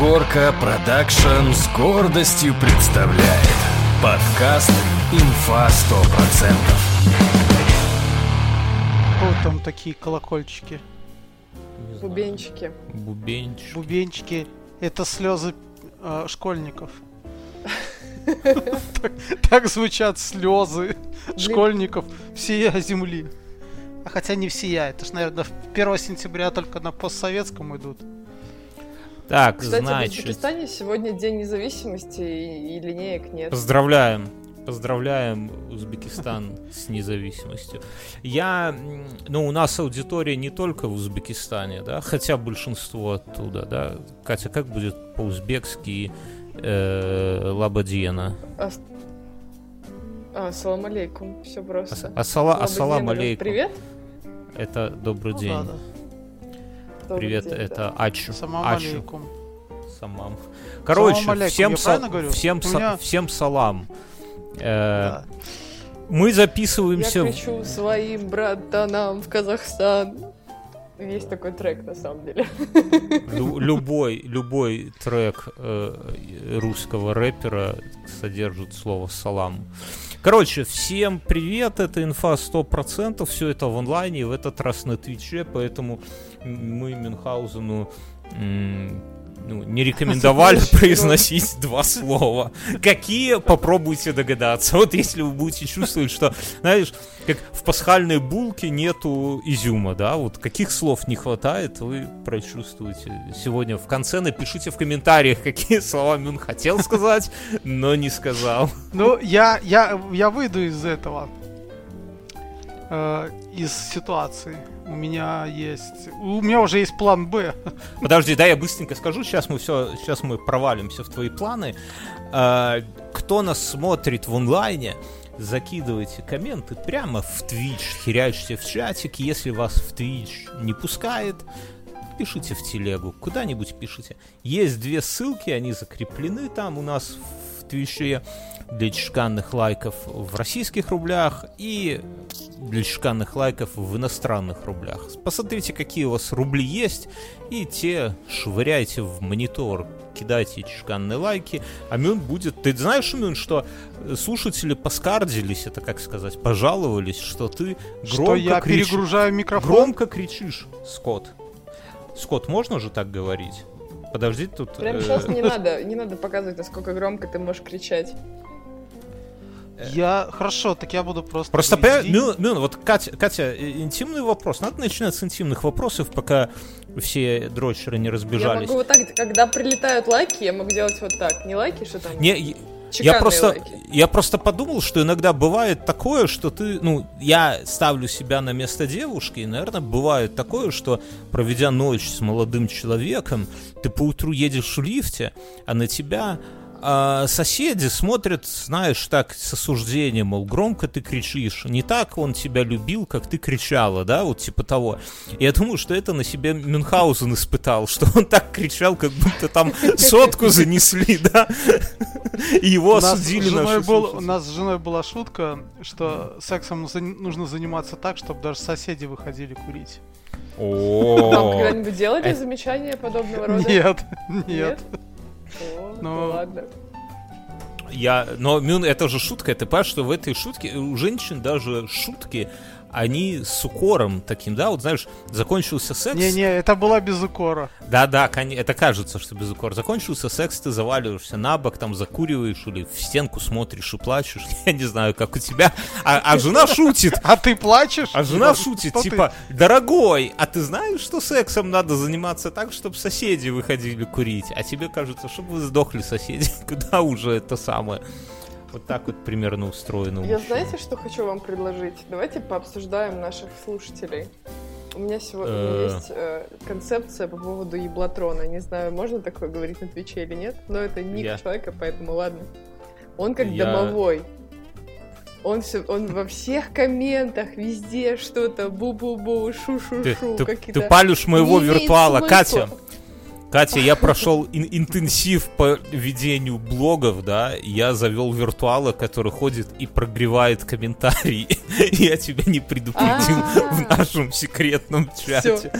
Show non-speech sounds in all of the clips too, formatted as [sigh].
Горка Продакшн с гордостью представляет подкаст «Инфа 100%». Вот там такие колокольчики, Бубенчики. Бубенчик. бубенчики. Это слезы э, школьников. Так- Так звучат слезы школьников всея земли. А хотя не всея, это ж, наверное, 1 сентября только на постсоветском идут. Так, Кстати, в значит, Узбекистане сегодня День независимости и, и линеек нет. поздравляем. Поздравляем Узбекистан [laughs] с независимостью. Я, ну, у нас аудитория не только в Узбекистане, да, хотя большинство оттуда, да. Катя, как будет по-узбекски э, лабадьена? Ас- А, салам алейкум. Все Ас- просто. Ассала, Слава ассалам алейкум. Привет. Это добрый Ну день. да, Добрый Привет, день, это да. Ачу. Самам Ачу. алейкум. Самам. Короче, Салам алейкум, всем, я са- всем, са- меня- всем салам. Э, Да. Мы Я записываемся... в- кричу своим братанам в Казахстан. Есть такой трек, на самом деле. [laughs] Лю- любой, любой трек э, русского рэпера содержит слово салам. Короче, всем привет, это инфа 100%, все это в онлайне, в этот раз на Твиче, поэтому мы Мюнхгаузену ну, не рекомендовали [laughs] произносить два слова. Какие, попробуйте догадаться. Вот если вы будете чувствовать, что, знаешь, как в пасхальной булке нету изюма, да, вот каких слов не хватает, вы прочувствуете. Сегодня в конце напишите в комментариях, какие слова Мюн хотел сказать, но не сказал. Ну, я, я, я выйду из этого. э, из ситуации. У меня есть... У меня уже есть план Б. Подожди, да, я быстренько скажу, сейчас мы все, сейчас мы провалимся в твои планы. А, Кто нас смотрит в онлайне, закидывайте комменты прямо в Twitch, херячьте в чатик. Если вас в Twitch не пускает, пишите в телегу, куда-нибудь пишите. Есть две ссылки, они закреплены там у нас в Твиче для чеканных лайков в российских рублях и для чеканных лайков в иностранных рублях. Посмотрите, какие у вас рубли есть, и те швыряйте в монитор, кидайте чеканные лайки, а Мюн будет... Ты знаешь, Мюн, что э, слушатели поскардились, это как сказать, пожаловались, что ты громко Что я кричишь. перегружаю микрофон. Громко кричишь, Скотт. Скотт, можно же так говорить? Подожди, тут... Прям э, сейчас не [laughs] надо, не надо показывать, насколько громко ты можешь кричать. Я... Хорошо, так я буду просто... Просто, Мюн, Мюн, вот, Катя, Катя, э, интимный вопрос. Надо начинать с интимных вопросов, пока все дрочеры не Я разбежались. могу вот так, когда прилетают лайки, я могу делать вот так. Не лайки, что там? Не, я- чеканные я просто, лайки. я просто подумал, что иногда бывает такое, что ты, ну, я ставлю себя на место девушки, и, наверное, бывает такое, что, проведя ночь с молодым человеком, ты поутру едешь в лифте, а на тебя а, соседи смотрят, знаешь, так, с осуждением, мол, громко ты кричишь. Не так он тебя любил, как ты кричала, да, вот типа того. И я думаю, что это на себе Мюнхгаузен испытал, что он так кричал, как будто там сотку занесли, да, и его осудили у нас с женой была шутка, что сексом нужно заниматься так, чтобы даже соседи выходили курить. О, когда-нибудь делали это- замечания подобного рода? Нет, [laughs] нет. О, Ну, ну ладно. Я, но Мюн, это же шутка, ты понимаешь, что в этой шутке у женщин даже шутки, они с укором таким, да, вот знаешь, закончился секс. Не-не, это была без укора. Да-да, кон- это кажется, что без укора. Закончился секс, ты заваливаешься на бок, там закуриваешь или в стенку смотришь и плачешь. [laughs] Я не знаю, как у тебя. А, а жена шутит. А ты плачешь? А жена шутит, типа, дорогой, а ты знаешь, что сексом надо заниматься так, чтобы соседи выходили курить? А тебе кажется, чтобы вы сдохли соседи, [laughs] куда уже это самое? Вот так вот примерно устроено. Я знаете, что хочу вам предложить? Давайте пообсуждаем наших слушателей. У меня сегодня Э. есть э, концепция по поводу еблотрона. Не знаю, можно такое говорить на Твиче или нет, но это ник Я- человека, поэтому ладно. Он как Я- домовой. Он, все, он во всех комментах, везде что-то бу-бу-бу, Ты, шу-шу-шу, ты- какие-то... ты палишь моего виртуала, смысла. Катя. Катя, я прошел ин- интенсив по ведению блогов, да, я завел виртуала, который ходит и прогревает комментарии. [laughs] Я тебя не предупредил А. в нашем секретном чате.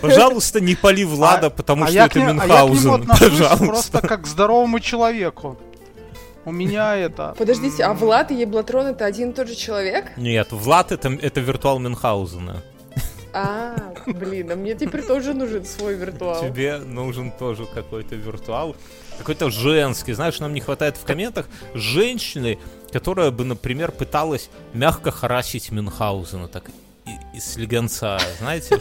Пожалуйста, не пали Влада, потому а что это а Мюнхгаузен. Пожалуйста. просто как здоровому человеку. У меня это... Подождите, а Влад и Еблатрон это один и тот же человек? Нет, Влад это, это виртуал Мюнхгаузена. А, блин, а мне теперь тоже нужен свой виртуал. Тебе нужен тоже какой-то виртуал. Какой-то женский. Знаешь, нам не хватает в комментах женщины, которая бы, например, пыталась мягко харасить Мюнхгаузена. Так и- и слегонца, знаете,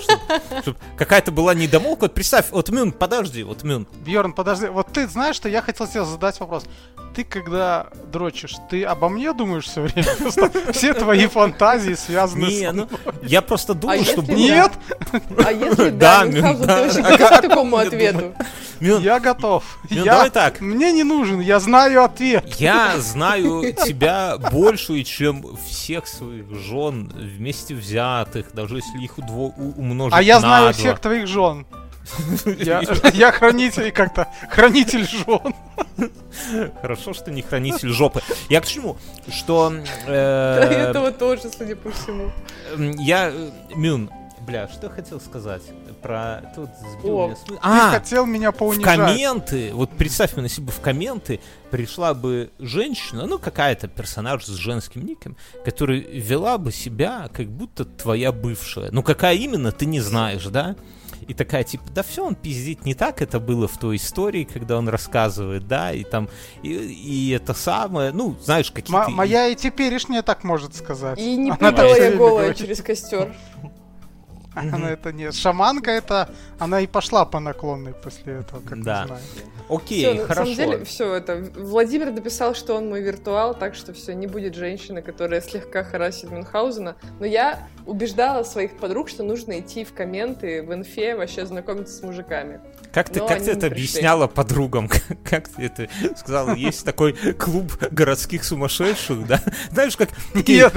чтобы какая-то была недомолвка. Вот представь, вот Мюн, подожди, вот Мюн, Бьерн, подожди, вот ты знаешь, что я хотел тебе задать вопрос. Ты когда дрочишь, ты обо мне думаешь все время? [laughs] Просто все твои фантазии связаны не, с... ну, я просто думал, А что... Нет, А если [laughs] Да, да, Мюнхгаузен, да. ты А [laughs] готов к такому ответу? Мюн, я готов. Ну, Я- давай так. Мне не нужен, я знаю ответ. Я знаю тебя большую, чем всех своих жен вместе взятых, даже если их удво- умножить А я на знаю всех твоих жен. Я, я хранитель как-то, хранитель жен. Хорошо, что не хранитель жопы. Я к чему? Что До э, этого тоже, судя по всему. я э, Мюн, бля, что я хотел сказать про тут сбил О, меня Ты А, хотел меня в поунижать. комменты, вот представь мне, если бы в комменты пришла бы женщина, ну какая-то персонаж с женским ником, которая вела бы себя, как будто твоя бывшая. Ну какая именно, ты не знаешь, да? И такая, типа, да все, он пиздит, не так это было в той истории, когда он рассказывает, да, и там, и, и это самое, ну, знаешь, какие-то... М- моя и теперешняя так может сказать. И не так я голая через костер. [laughs] Она это не... Шаманка это... Она и пошла по наклонной после этого, как Да. мы знаем. Окей, Все, на хорошо. самом деле, все это. Владимир написал, что он мой виртуал, так что все, не будет женщины, которая слегка харасит Мюнхгаузена. Но я убеждала своих подруг, что нужно идти в комменты в инфе, вообще знакомиться с мужиками. Как ты, Но как ты это пришли. объясняла подругам? [laughs] Как ты это сказала? Есть такой клуб городских сумасшедших, да? Знаешь, как такие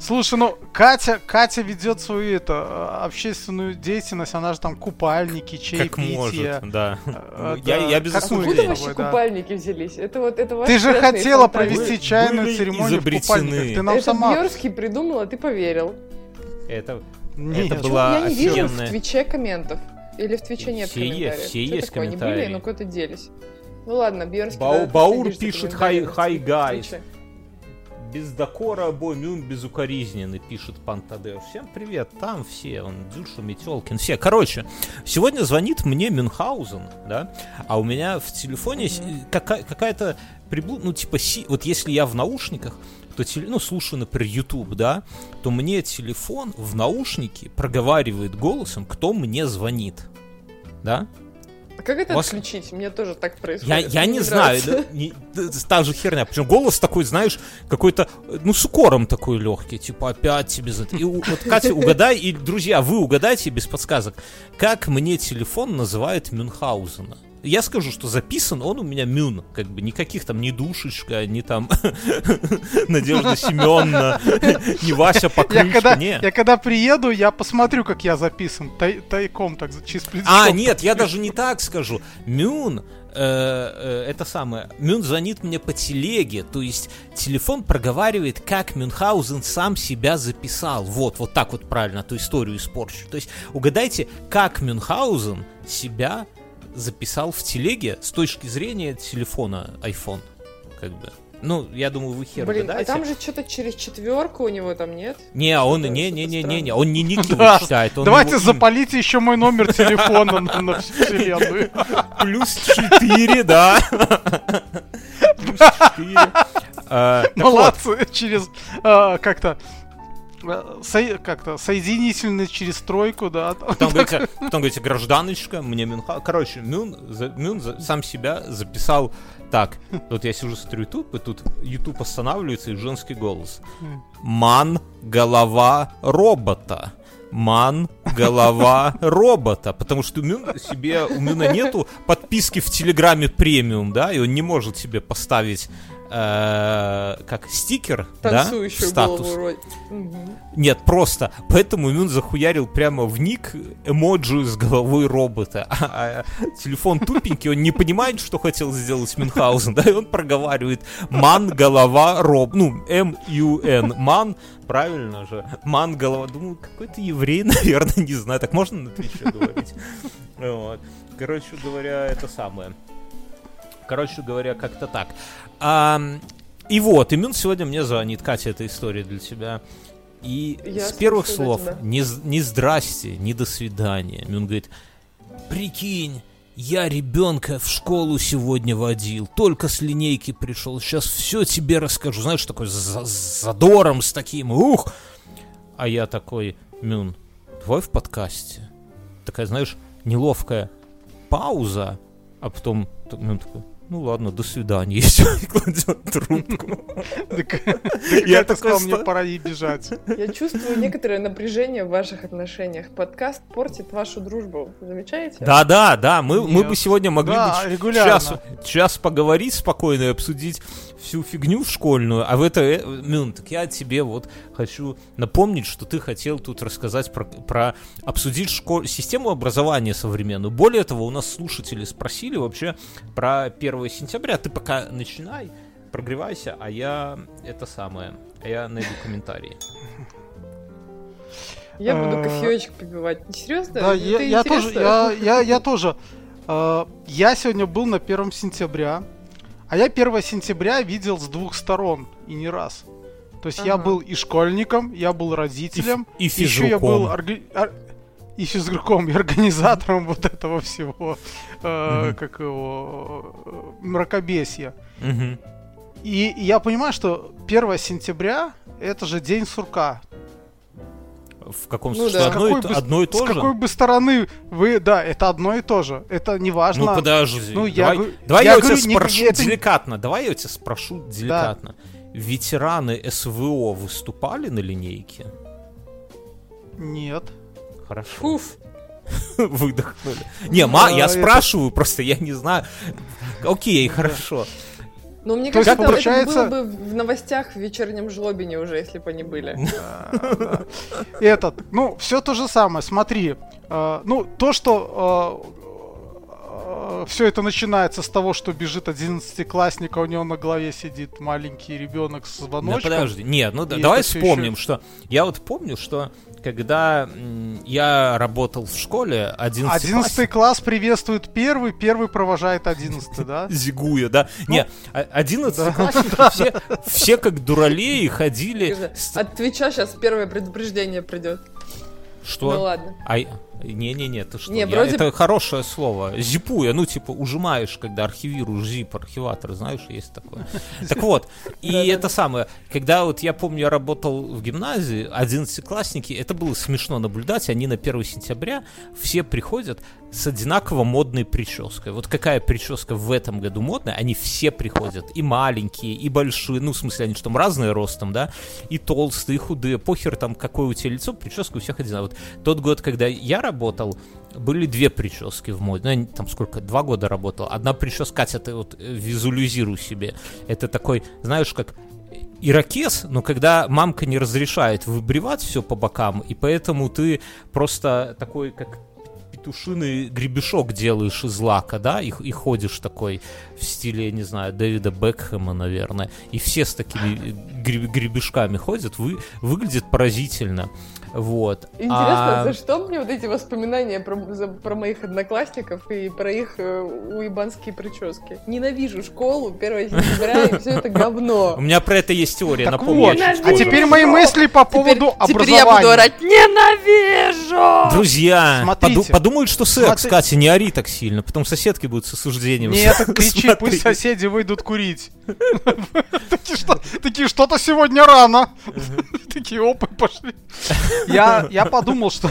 Слушай, ну Катя, Катя ведет свою это э, общественную деятельность, она же там купальники, как чаепитие. может, да. Э, Ну, Я, да, я без как Откуда вообще да. купальники взялись? Это вот это Ты же хотела фантазии. провести чайную были церемонию в изобретены. купальниках. Ты нам Это сама... Бьерский придумал, а ты поверил. Это Нет. это была я не вижу в офигенная... Твиче комментов? Или в Твиче нет Все есть, комментариев? все Что есть такое? Они были, комментарии. но куда-то делись. Ну ладно, Бьерский... Бау- давай Баур пишет, комментариями «Hi- в hi, Твиче». guys». Без докора бой Мюн безукоризненный, пишет пан Тадеуш. Всем привет, там все, он Дюша, Метелкин, все. Короче, сегодня звонит мне Мюнхгаузен, да, а у меня в телефоне какая- какая-то приблуд, ну типа, си- вот если я в наушниках, то теле- ну, слушаю, например, YouTube, да, то мне телефон в наушнике проговаривает голосом, кто мне звонит. Да? А как это У вас- отключить? Мне тоже так Я, происходит. я Мне не знаю, нравится. да, не- та же херня. Причем голос такой, знаешь, какой-то, ну, с укором такой легкий, типа, опять тебе за... И у- вот, Катя, угадай, и, друзья, вы угадайте без подсказок, как мне телефон называет Мюнхгаузена. Я скажу, что записан он у меня Мюн, как бы никаких там ни Душечка, ни там [laughs] Надежда Семеновна, [laughs] ни Вася Покрышка, не. я когда приеду, я посмотрю, как я записан. Тай- тайком так, через плечо. А, нет, я даже не так скажу. Мюн, э, э, это самое, Мюн звонит мне по телеге, то есть телефон проговаривает, как Мюнхгаузен сам себя записал. Вот, вот так вот правильно эту историю испорчу. То есть угадайте, как Мюнхгаузен себя записал в телеге с точки зрения телефона iPhone, как бы. Ну, я думаю, вы хер Блин, а угадаете. там же что-то через четверку у него там нет? Не, он, что-то- не, не, не, не, не, он не ники [laughs] Да, читает. он Давайте его запалите еще мой номер телефона на, всю вселенную. [laughs] Плюс 4, да. [laughs] Плюс 4. А, так вот, Молодцы, через а, как-то а, со- как-то соединительный через тройку, да. Потом [laughs] говорите, потом говорите, гражданочка, мне Мюнха... Короче, Мюн, за- Мюн за- сам себя записал так. Вот я сижу, смотрю YouTube, и тут YouTube останавливается, и женский голос. Ман, голова робота. Ман, голова робота. Потому что у Мюн себе, у Мюна нету подписки в Телеграме премиум, да, и он не может себе поставить э, как стикер, да, статус. голову. Мгм. Нет, просто. Поэтому Мюн захуярил прямо в ник эмоджи с головой робота. А, [laughs] а телефон тупенький, он не понимает, что хотел сделать Мюнхгаузен, [laughs] да, и он проговаривает «ман, голова, роб». Ну, М-Ю-Н, ман, правильно же. Ман, голова. Думаю, какой-то еврей, [laughs] наверное, не знаю. Так можно на Твиче говорить? Вот. Короче говоря, это самое. Короче говоря, как-то так. А, и вот, Имюн сегодня мне звонит. Катя, эта история для тебя. И Я с первых слов не, не здрасте, не до свидания. Мюн говорит, прикинь, я ребенка в школу сегодня водил, только с линейки пришел, сейчас все тебе расскажу. Знаешь, такой с за- с задором, с таким, ух! А я такой, Мюн, твой в подкасте? Такая, знаешь, неловкая пауза, а потом Мюн такой, ну ладно, до свидания, и все, и кладет трубку. [laughs] Я так сказал, мне пора ей бежать. Я чувствую некоторое напряжение в ваших отношениях. Подкаст портит вашу дружбу. Замечаете? Да, да, да, мы, мы бы сегодня могли бы регулярно. час, час поговорить спокойно и обсудить всю фигню школьную, а в это, Мюн, так я тебе вот хочу напомнить, что ты хотел тут рассказать про, про обсудить школ- систему образования современную. Более того, у нас слушатели спросили вообще про 1 сентября. Ты пока начинай, прогревайся, а я это самое, а я найду комментарии. Я буду Э, кофеечек попивать. Серьезно? Да, я, я тоже, я, я, я [laughs] тоже. Э, Я сегодня был на 1 сентября, а я 1 сентября видел с двух сторон и не раз. То есть я Ага. был и школьником, я был родителем, И еще я был физруком. И физруком, и организатором вот этого всего, э, как его, э, мракобесия. И я понимаю, что 1 сентября это же день сурка. В каком Ну смысле? да. Одно, и, Какой то- бы- одно и С то же? какой бы стороны вы, да, это одно и то же. Это не важно. Ну подожди. Ну, я давай говорю- давай я я, тебя говорю, не- спрошу это деликатно. Давай я тебя спрошу деликатно. Ветераны СВО выступали на линейке? Нет. Хорошо. Фуф. [laughs] Выдохнули. Не, ма, я это- спрашиваю, просто я не знаю. Окей, хорошо. Но мне То кажется, это- получается- это было бы в новостях в вечернем жлобине уже, если бы они были. Этот, ну, все то же самое. Смотри, э, ну, то, что все это начинается с того, что бежит 11-классник, а у него на голове сидит маленький ребенок с Ну звоночком. подожди. Нет, ну да- давай вспомним, ещё- что я вот помню, что когда я работал в школе, 11 11 класс приветствует первый, первый провожает 11, да? [laughs] Зигуя, да? Не, Ну, а- 11 классники все, все как дуралеи ходили. От Твича сейчас первое предупреждение придет. Что? Ну ладно. А, не-не-не, ты что? Не, Я- вроде- Это хорошее слово. Зипуя, ну, типа, ужимаешь, когда архивируешь зип, архиватор, знаешь, есть такое. Так вот, и это самое, когда вот я помню, я работал в гимназии, 11-классники, это было смешно наблюдать, они на 1 сентября все приходят с одинаково модной прической. Вот какая прическа в этом году модная, они все приходят, и маленькие, и большие, ну, в смысле, они что там разные ростом, да, и толстые, и худые, похер там, какое у тебя лицо, прическа у всех одинаковая. Вот тот год, когда я работал, были две прически в моде. Ну, я там сколько, два года работал. Одна прическа, Катя, ты вот э, визуализируй себе. Это такой, знаешь, как ирокез, но когда мамка не разрешает выбривать все по бокам, и поэтому ты просто такой, как петушиный гребешок делаешь из лака, да, и, и ходишь такой в стиле, не знаю, Дэвида Бекхэма, наверное, и все с такими э, греб- гребешками ходят, вы, выглядит поразительно, вот. Интересно, А- за что мне вот эти воспоминания про, за- про моих одноклассников и про их э, уебанские прически? Ненавижу школу 1 сентября и все это У говно. меня про это есть теория, напомню. а теперь мои мысли по поводу теперь я буду образования. орать «Ненавижу!» Друзья, подумают, что секс, Катя, не ори так сильно, потом соседки будут с осуждением. Нет, [laughs] кричи, пусть соседи выйдут курить. [laughs] Такие, что-то сегодня рано. Такие, опы пошли. [laughs] Я я подумал, что...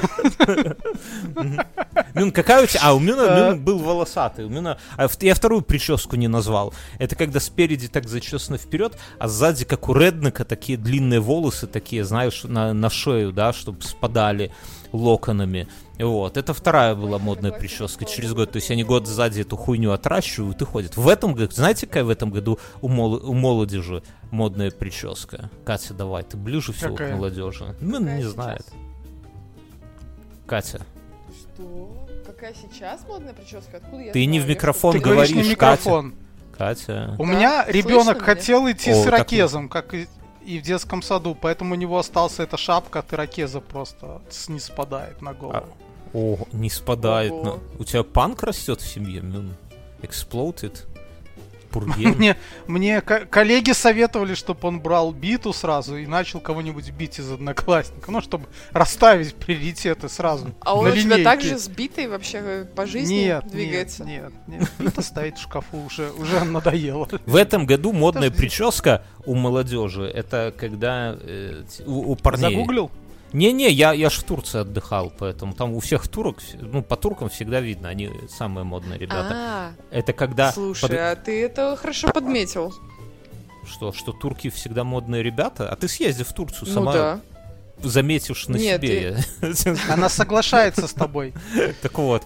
Мюн, какая у тебя... А, у Мюна, Э. Мюн был волосатый. У Мюна... а, я вторую прическу не назвал. Это когда спереди так зачесано вперед, а сзади, как у Реднека, такие длинные волосы, такие, знаешь, на, на шею, да, чтобы спадали. Локонами. Вот. Это вторая была модная прическа через год. То есть они год сзади эту хуйню отращивают и ходят. В этом году, знаете, какая в этом году у, мол, у молодежи модная прическа? Катя, давай, ты ближе всего Какая? к молодежи. Ну, Какая не сейчас? знает. Катя, Что? Какая сейчас модная прическа? Откуда я Ты не знаю? в Я микрофон Ты говоришь не в микрофон. Катя. У Да, меня слышно ребенок меня? хотел идти О, с так ирокезом, как и, и в детском саду, поэтому у него остался эта шапка от ирокеза просто не спадает на голову. О, не спадает. Ого. но- У тебя панк растет в семье? Мюн? Пургель? Мне, мне ко- коллеги советовали, чтобы он брал биту сразу и начал кого-нибудь бить из одноклассников, ну, чтобы расставить приоритеты сразу. А он у тебя линейке. так же сбитый вообще э, по жизни Нет, двигается? нет, нет, нет. Бита стоит в шкафу, уже, уже надоело. В этом году модная Подожди. прическа у молодежи это когда э, у, у парней. Загуглил? Не-не, я, я ж в Турции отдыхал, поэтому там у всех турок, ну, по туркам всегда видно, они самые модные ребята. А, Это когда... слушай, под- а ты это хорошо подметил. Что, что турки всегда модные ребята? А ты съезди в Турцию, Ну сама да. заметишь на Нет, себе. [laughs] Она соглашается с тобой. Так вот,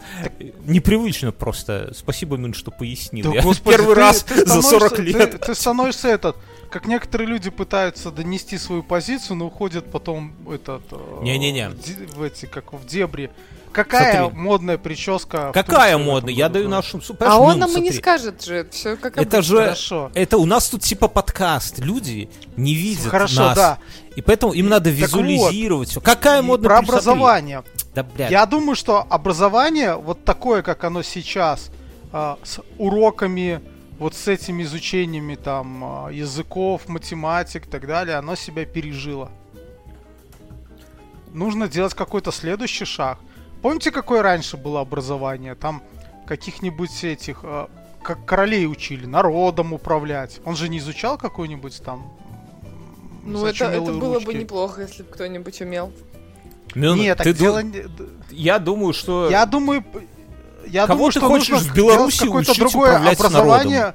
непривычно просто. Спасибо, Мин, что пояснил. Я первый ты- раз ты за становишься- 40 ты- лет. Ты, становишься этот, как некоторые люди пытаются донести свою позицию, но уходят потом этот... э, Не-не-не. В, в эти, как в дебри. Какая Смотри. модная прическа? Какая Турции модная? Я даю нашим... А он нам и не смотри, скажет же, все как Это же... Хорошо. Это у нас тут типа подкаст. Люди не видят Хорошо, нас. да. И поэтому им надо Так вот. визуализировать. Какая модная Про прическа? Смотри. образование. Да, блядь. Я думаю, что образование, вот такое, как оно сейчас, а, с уроками, вот с этими изучениями там а, языков, математик и так далее, оно себя пережило. Нужно делать какой-то следующий шаг. Помните, какое раньше было образование? Там каких-нибудь этих, а, как королей учили, народом управлять. Он же не изучал какой-нибудь там... Ну, это, это было бы ручки? неплохо, если бы кто-нибудь умел. Мин, Нет, так ты ду- дело... не- Я думаю, что... Я думаю, я Кого думаю, ты что хочешь нужно в Беларуси какое-то другое образование.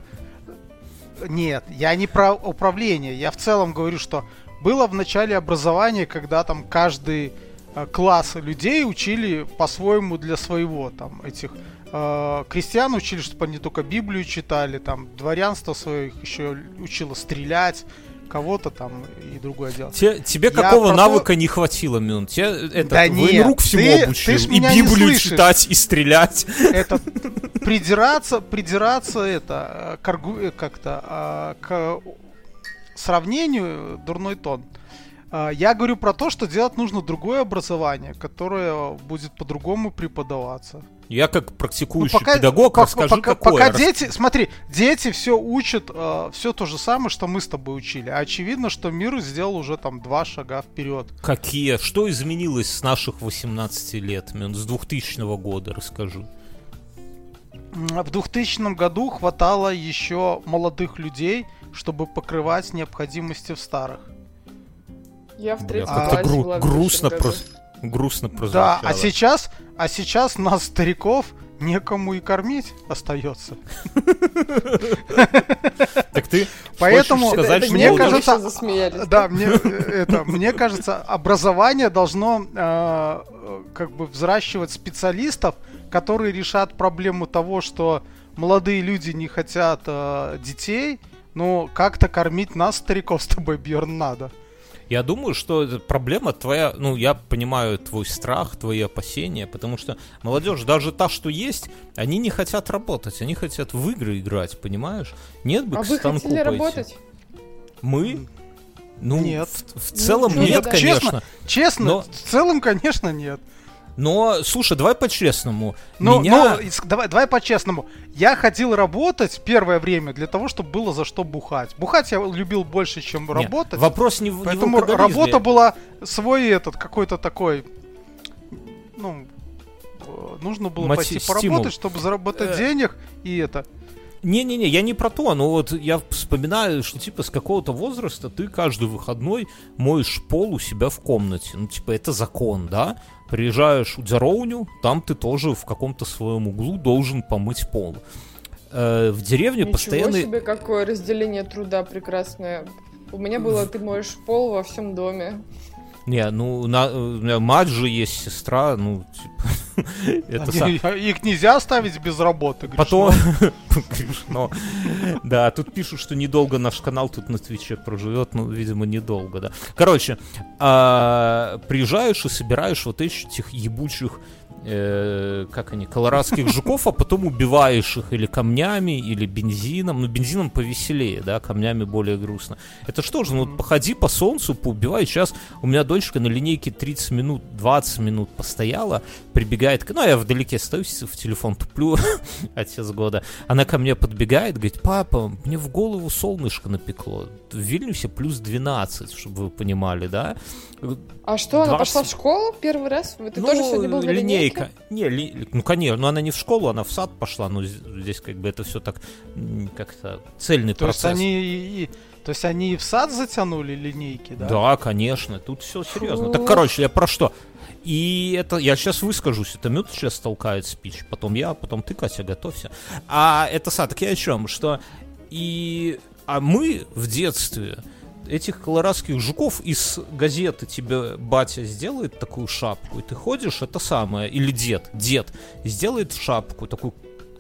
Нет, я не про управление. Я в целом говорю, что было в начале образования, когда там каждый э, класс людей учили по-своему для своего. Там этих э, крестьян учили, чтобы они только Библию читали, там дворянство своих еще учило стрелять, кого-то там и другое дело. Те- тебе Я какого про то- навыка не хватило, Мин? Тебе это, Да нет, рук всему ты- обучил. ты и Библию читать, и стрелять. это придираться, придираться это э, э, как-то а, к сравнению дурной тон. А, Я говорю про то, что делать нужно другое образование, которое будет по-другому преподаваться. Я как Ну, практикующий педагог пока- расскажи, пока, какое. пока дети, смотри, дети все учат все то же самое, что мы с тобой учили. А очевидно, что мир сделал уже там два шага вперед. Какие? Что изменилось с наших 18 лет? С 2000 года, расскажи. М, В 2000 году хватало еще молодых людей, чтобы покрывать необходимости в старых. Я в третьем как-то классе гру- была грустно просто. Грустно прозвучало. Да, а сейчас, а сейчас нас, стариков, некому и кормить остается. Так ты Поэтому сказать, Это- что мне кажется-. Да, мне это, мне кажется, образование должно э, как бы взращивать специалистов, которые решат проблему того, что молодые люди не хотят э, детей, но как-то кормить нас, стариков, с тобой, Бьерн, надо. Я думаю, что проблема твоя, ну, я понимаю твой страх, твои опасения, потому что молодежь, даже та, что есть, они не хотят работать, они хотят в игры играть, понимаешь? Нет бы А к вы станку хотели пойти. работать? Мы? Ну, Нет. В, в целом Ну, нет, да. конечно. Честно, Честно, Но- в целом, конечно, нет. Но, слушай, давай по-честному. Ну, Меня... ну, давай, давай по-честному. Я ходил работать первое время для того, чтобы было за что бухать. Бухать я любил больше, чем Не, работать. Вопрос не в не Поэтому алкоголизме. работа была свой этот какой-то такой, ну, э, нужно было Мотив- пойти стимул. поработать, чтобы заработать Э. денег и это. Не-не-не, я не про то, но вот я вспоминаю, что типа с какого-то возраста ты каждый выходной моешь пол у себя в комнате. Ну, типа, это закон, да? Приезжаешь у Дзяроуню, там ты тоже в каком-то своем углу должен помыть пол. Э, в деревне Ничего постоянно... себе, какое разделение труда прекрасное. У меня было, ты моешь пол во всем доме. Не, ну, на, у меня мать же есть, сестра, ну, типа, [laughs] это сам- [laughs] Их нельзя оставить без работы. Потом... ну. [laughs] Грешно. Да, тут пишут, что недолго наш канал тут на Твиче проживет, ну, видимо, недолго, да. Короче, а, приезжаешь и собираешь вот этих ебучих э, как они, колорадских жуков, а потом убиваешь их или камнями, или бензином. Ну, бензином повеселее, да, камнями более грустно. Это что же, ну, вот походи по солнцу, поубивай. Сейчас у меня дочка на линейке 30 минут, 20 минут постояла, прибегает, ну, я вдалеке стою, в телефон туплю, [laughs] отец года. Она ко мне подбегает, говорит, папа, мне в голову солнышко напекло. В Вильнюсе плюс 12, чтобы вы понимали, да? А что, она 20? пошла в школу первый раз? Ты тоже сегодня был на линейке? Ну, Не, ли- ну, конечно, но она не в школу, она в сад пошла, но з- здесь как бы это все так как-то цельный То есть процесс. они и- и- то есть они и в сад затянули линейки, да? Да, конечно, тут все серьезно. Фу. Так, короче, я про что? И это, я сейчас выскажусь, это Мют сейчас толкает спич, потом я, потом ты, Катя, готовься. А это сад, так я о чем? Что и, а мы в детстве этих колорадских жуков из газеты тебе батя сделает такую шапку, и ты ходишь, это самое, или дед, дед сделает шапку, такую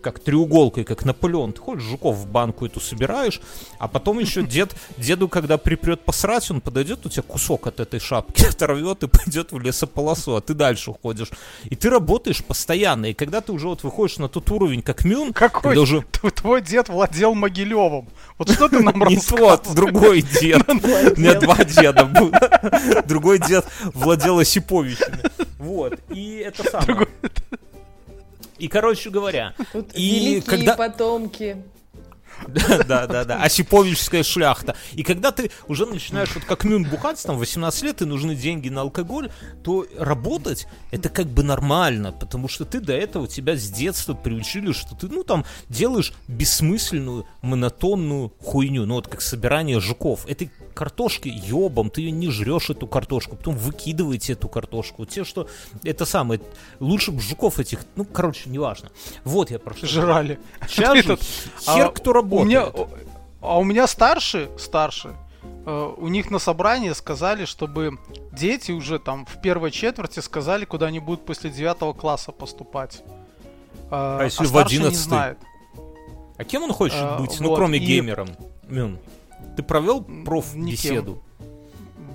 как треуголкой, как Наполеон. Ты ходишь, жуков в банку эту собираешь, а потом еще [laughs] дед, деду, когда припрет посрать, он подойдет, у тебя кусок от этой шапки [laughs] оторвет и пойдет в лесополосу, а ты дальше ходишь. И ты работаешь постоянно, и когда ты уже вот выходишь на тот уровень, как Мюн, Какой уже твой дед владел Могилевым? Вот что ты нам [laughs] не тот, другой дед. У меня два деда было. Другой дед владел Осиповичами. Вот, и это самое. И, короче говоря, Тут И когда- потомки. Да, да, да, да. Осиповичская шляхта. И когда ты уже начинаешь, вот как Мюн бухать, там 18 лет, и нужны деньги на алкоголь, то работать это как бы нормально, потому что ты до этого тебя с детства приучили, что ты, ну, там, делаешь бессмысленную, монотонную хуйню, ну, вот как собирание жуков. Этой картошки ебом, ты ее не жрешь, эту картошку, потом выкидываете эту картошку. Те, что, это самое, лучше бы жуков этих, ну, короче, неважно. Вот я про что. Жрали. Сейчас же Этот, хер а, кто работает. а у меня старшие, старшие, э, у них на собрании сказали, чтобы дети уже там в первой четверти сказали, куда они будут после девятого класса поступать. А, если в старший не 11-й? знает. А кем он хочет А, быть, ну вот, кроме и- геймером? Ты провел проф-беседу?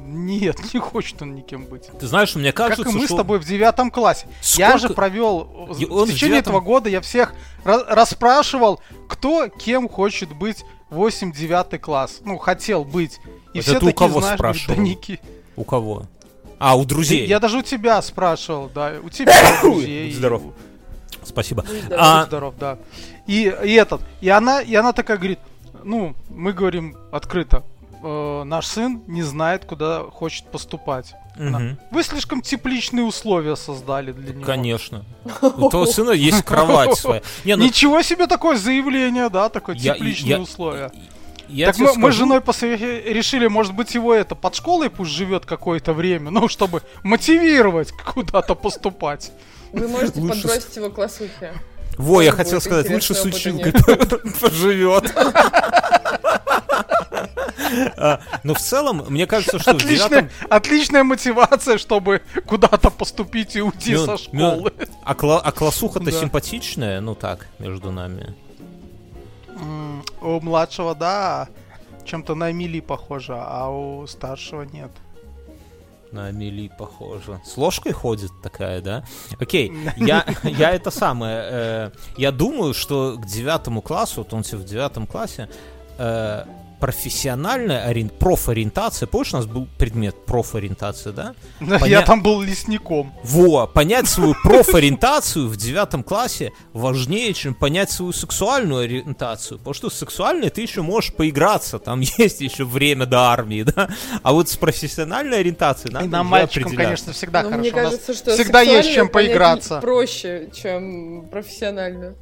Нет, [laughs] не хочет он никем быть. Ты знаешь, мне кажется, как и мы что... с тобой в девятом классе. Я же Сколько- провел в он в течение девятом- этого года я всех ра- расспрашивал, кто кем хочет быть 8-9 класс. Ну, хотел быть. И Вот все это у кого знаешь, спрашивал? да Ники. У кого? А, у друзей. Я даже у тебя спрашивал, да. У тебя у друзей. Будь здоров. и Спасибо. Будь здоров. А, здоров, да. И, и этот. И она, и она такая говорит, ну, мы говорим открыто. э, наш сын не знает, куда хочет поступать. мгм, Вы слишком тепличные условия создали для него. Конечно. У твоего сына есть кровать своя. Не, ну, Ничего себе такое заявление, да, такое я- тепличные я- условия. я так мы, мы с скажу, женой посове- решили, может быть, его это под школой пусть живет какое-то время, ну, чтобы мотивировать куда-то поступать. Вы можете подбросить его классухе. Во, я хотел сказать, лучше с училкой поживет. Но в целом, мне кажется, что в Отличная, девятом... отличная мотивация, чтобы куда-то поступить и уйти со школы. А, а классуха-то симпатичная, ну так, между нами. У младшего, да, чем-то на Эмили похоже, а у старшего нет. На Амели похоже. С ложкой ходит такая, да? Окей, я, [laughs] я это самое. э, я думаю, что к девятому классу, вот он в девятом классе, э, профессиональная орien- профориентация, помнишь, у нас был предмет профориентация, да? [laughs] Я Поня- там был лесником. Во, понять свою профориентацию в девятом классе важнее, чем понять свою сексуальную ориентацию. Потому что с сексуальной ты еще можешь поиграться, там [laughs] есть еще время до армии, да? А вот с профессиональной ориентацией надо И нам, мальчикам, конечно, всегда Но хорошо. мне кажется, что всегда есть чем поиграться. проще, чем профессиональную.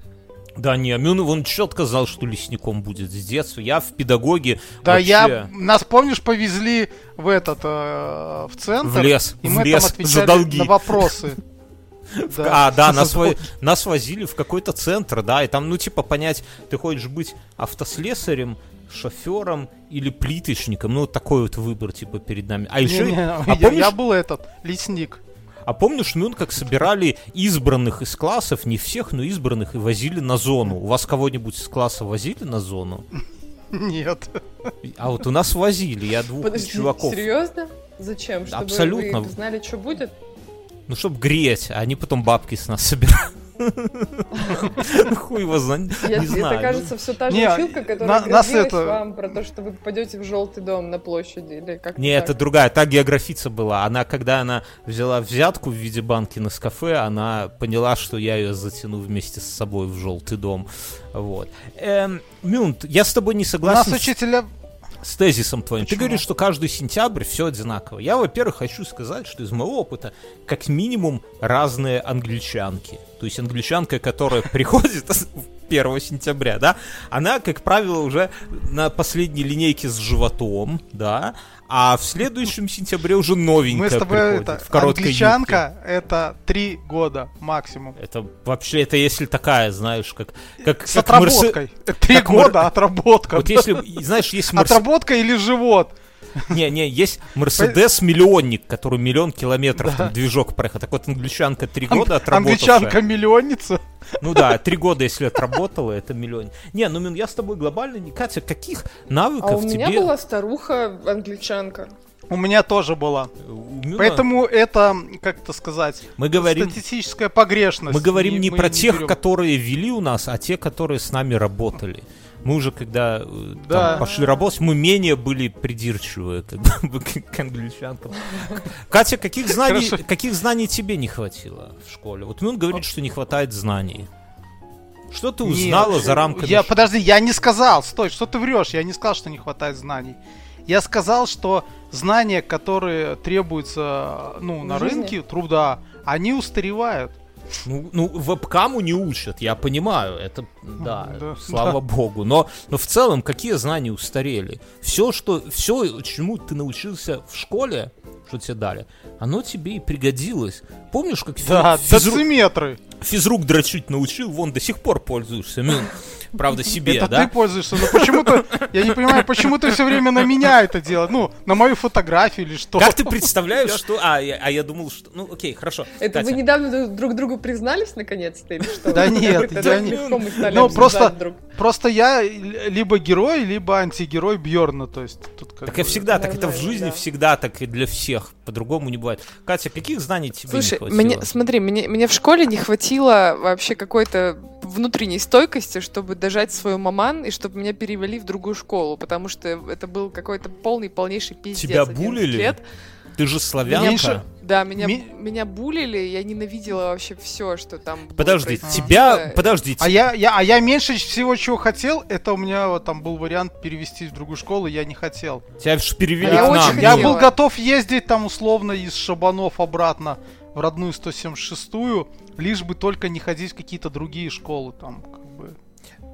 Да не, Мюн, он четко знал, что лесником будет с детства. Я в педагоге Да, вообще я... Нас, помнишь, повезли в этот, э, в центр. в лес, И в мы лес там за отвечали долги. на [laughs] вопросы. [laughs] А, да, [laughs] нас, За во- нас возили в какой-то центр, да, и там, ну, типа, понять, ты хочешь быть автослесарем, шофером или плиточником. Ну, вот такой вот выбор, типа, перед нами. А еще... Не, не, а, я, помнишь, я был этот, лесник. А помнишь, мы как собирали избранных из классов, не всех, но избранных, и возили на зону? У вас кого-нибудь из класса возили на зону? Нет. А вот у нас возили, я двух Подожди, чуваков. серьезно? Зачем? Чтобы Абсолютно. вы знали, что будет? Ну, чтобы греть, а они потом бабки с нас собирают. [laughs] Хуй его знает, Я- не знаю. Это, кажется, все та же училка, которая грозилась это- вам про то, что вы попадете в желтый дом на площади или как Не, это другая, та географица была. Она, когда она взяла взятку в виде банки на кафе, она поняла, что я ее затяну вместе с собой в желтый дом. Вот. Эм, Мюнт, я с тобой не У нас согласен учителя... с тезисом твоим. Ты Почему? говоришь, что каждый сентябрь все одинаково. Я, во-первых, хочу сказать, что из моего опыта, как минимум, разные англичанки. То есть англичанка, которая [laughs] приходит 1 сентября, да, она, как правило, уже на последней линейке с животом, да, а в следующем сентябре уже новенькая Мы с тобой приходит это... в короткой Англичанка это три года максимум. юбке. Это вообще, это если такая, знаешь, как... как С как отработкой. Три как мар- года отработка. Вот если, знаешь, есть Мерсе- Отработка или живот? Не, не, есть Мерседес миллионник, который миллион километров там движок проехал. Так вот, англичанка три года отработавшая. Англичанка миллионница. Ну да, три года, если отработала, это миллион. Не, ну Мин, я с тобой глобально не... Катя, каких А навыков у меня тебе... была старуха англичанка. У меня тоже была. у Мюна- Поэтому это, как это сказать, мы говорим, статистическая погрешность. мы говорим не мы про тех, берем. которые вели у нас, а те, которые с нами работали. Мы уже, когда э, там Да. пошли работать, мы менее были придирчивы как бы, к, [laughs] к англичанкам. Катя, каких знаний, Хорошо. каких знаний тебе не хватило в школе? Вот Мюн говорит, что не хватает знаний. Что ты Нет, узнала за рамками Я, подожди, я не сказал, стой, что ты врешь? Я не сказал, что не хватает знаний. Я сказал, что знания, которые требуются, ну, на жизни? рынке труда, они устаревают. Ну, ну, вебкаму не учат, я понимаю, это, да, Да, [laughs] слава богу. Но, но в целом, какие знания устарели? Все, что, все, чему ты научился в школе, что тебе дали, оно тебе и пригодилось. Помнишь, как Да, физру- дециметры. физрук дрочить научил, вон до сих пор пользуешься. [laughs] Правда, себе, это да? ты пользуешься, но почему-то, я не понимаю, почему ты все время на меня это делаешь, ну, на мою фотографию или что. Как ты представляешь, что... А я, а я думал, что... Ну, окей, хорошо. Это Катя. вы недавно друг- друг другу признались наконец-то или что? Да нет, я не- Ну, просто-. Просто я либо герой, либо антигерой Бьорна, то есть тут как Так и бы- всегда, так это в жизни да. всегда так и для всех. По-другому не бывает. Катя, каких знаний тебе не Слушай, хватило? мне, смотри, мне, мне в школе не хватило вообще какой-то внутренней стойкости, чтобы дожать свою маман и чтобы меня перевели в другую школу, потому что это был какой-то полный, полнейший пиздец. Тебя 11 булили? лет. Ты же славянка. Меньше- Да, меня, Ми- меня булили, я ненавидела вообще все, что там было Подожди, происходило. тебя... Подожди, А я, я, а я меньше всего чего хотел, это у меня вот там был вариант перевести в другую школу, я не хотел. тебя ж перевели Я к нам. Я был готов ездить там условно из Шабанов обратно в родную 176-ю, лишь бы только не ходить в какие-то другие школы там, как бы.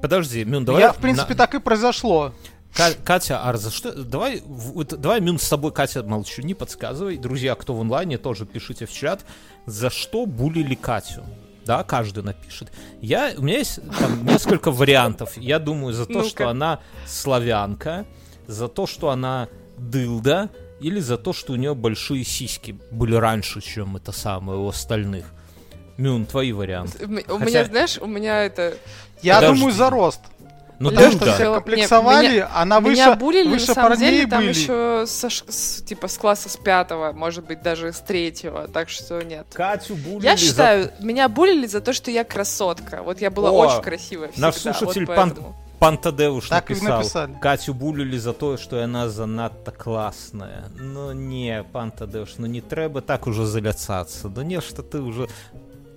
Подожди, Мюн, давай... я, в принципе, на- так и произошло. Ка- Катя, а за что... Давай, в- вот давай, Мюн, с тобой, Катя, молчу, не подсказывай. Друзья, кто в онлайне, тоже пишите в чат. За что булили Катю? Да, каждый напишет. Я, у меня есть там несколько вариантов. Я думаю, за то, Ну-ка. что она славянка, за то, что она дылда, или за то, что у нее большие сиськи были раньше, чем это самое у остальных. Мюн, твои варианты. У Хотя- меня, знаешь, у меня это... Я Подожди. думаю, за рост. Ну, Потому что все Нет, комплексовали, меня- она выше, Меня булили, выше на самом парней деле, там были. еще со с- типа с класса с пятого, может быть, даже с третьего, так что нет. Катю булили Я за- считаю, меня булили за то, что я красотка. Вот я была О, очень красивая всегда. наш слушатель вот Пан- поэтому. Пан Тадеуш Так написал, написали. Катю булили за то, що вона занадто класная. Ну не, пан Тадеуш, ну не треба так уже заляцаться. Ну не, что ты уже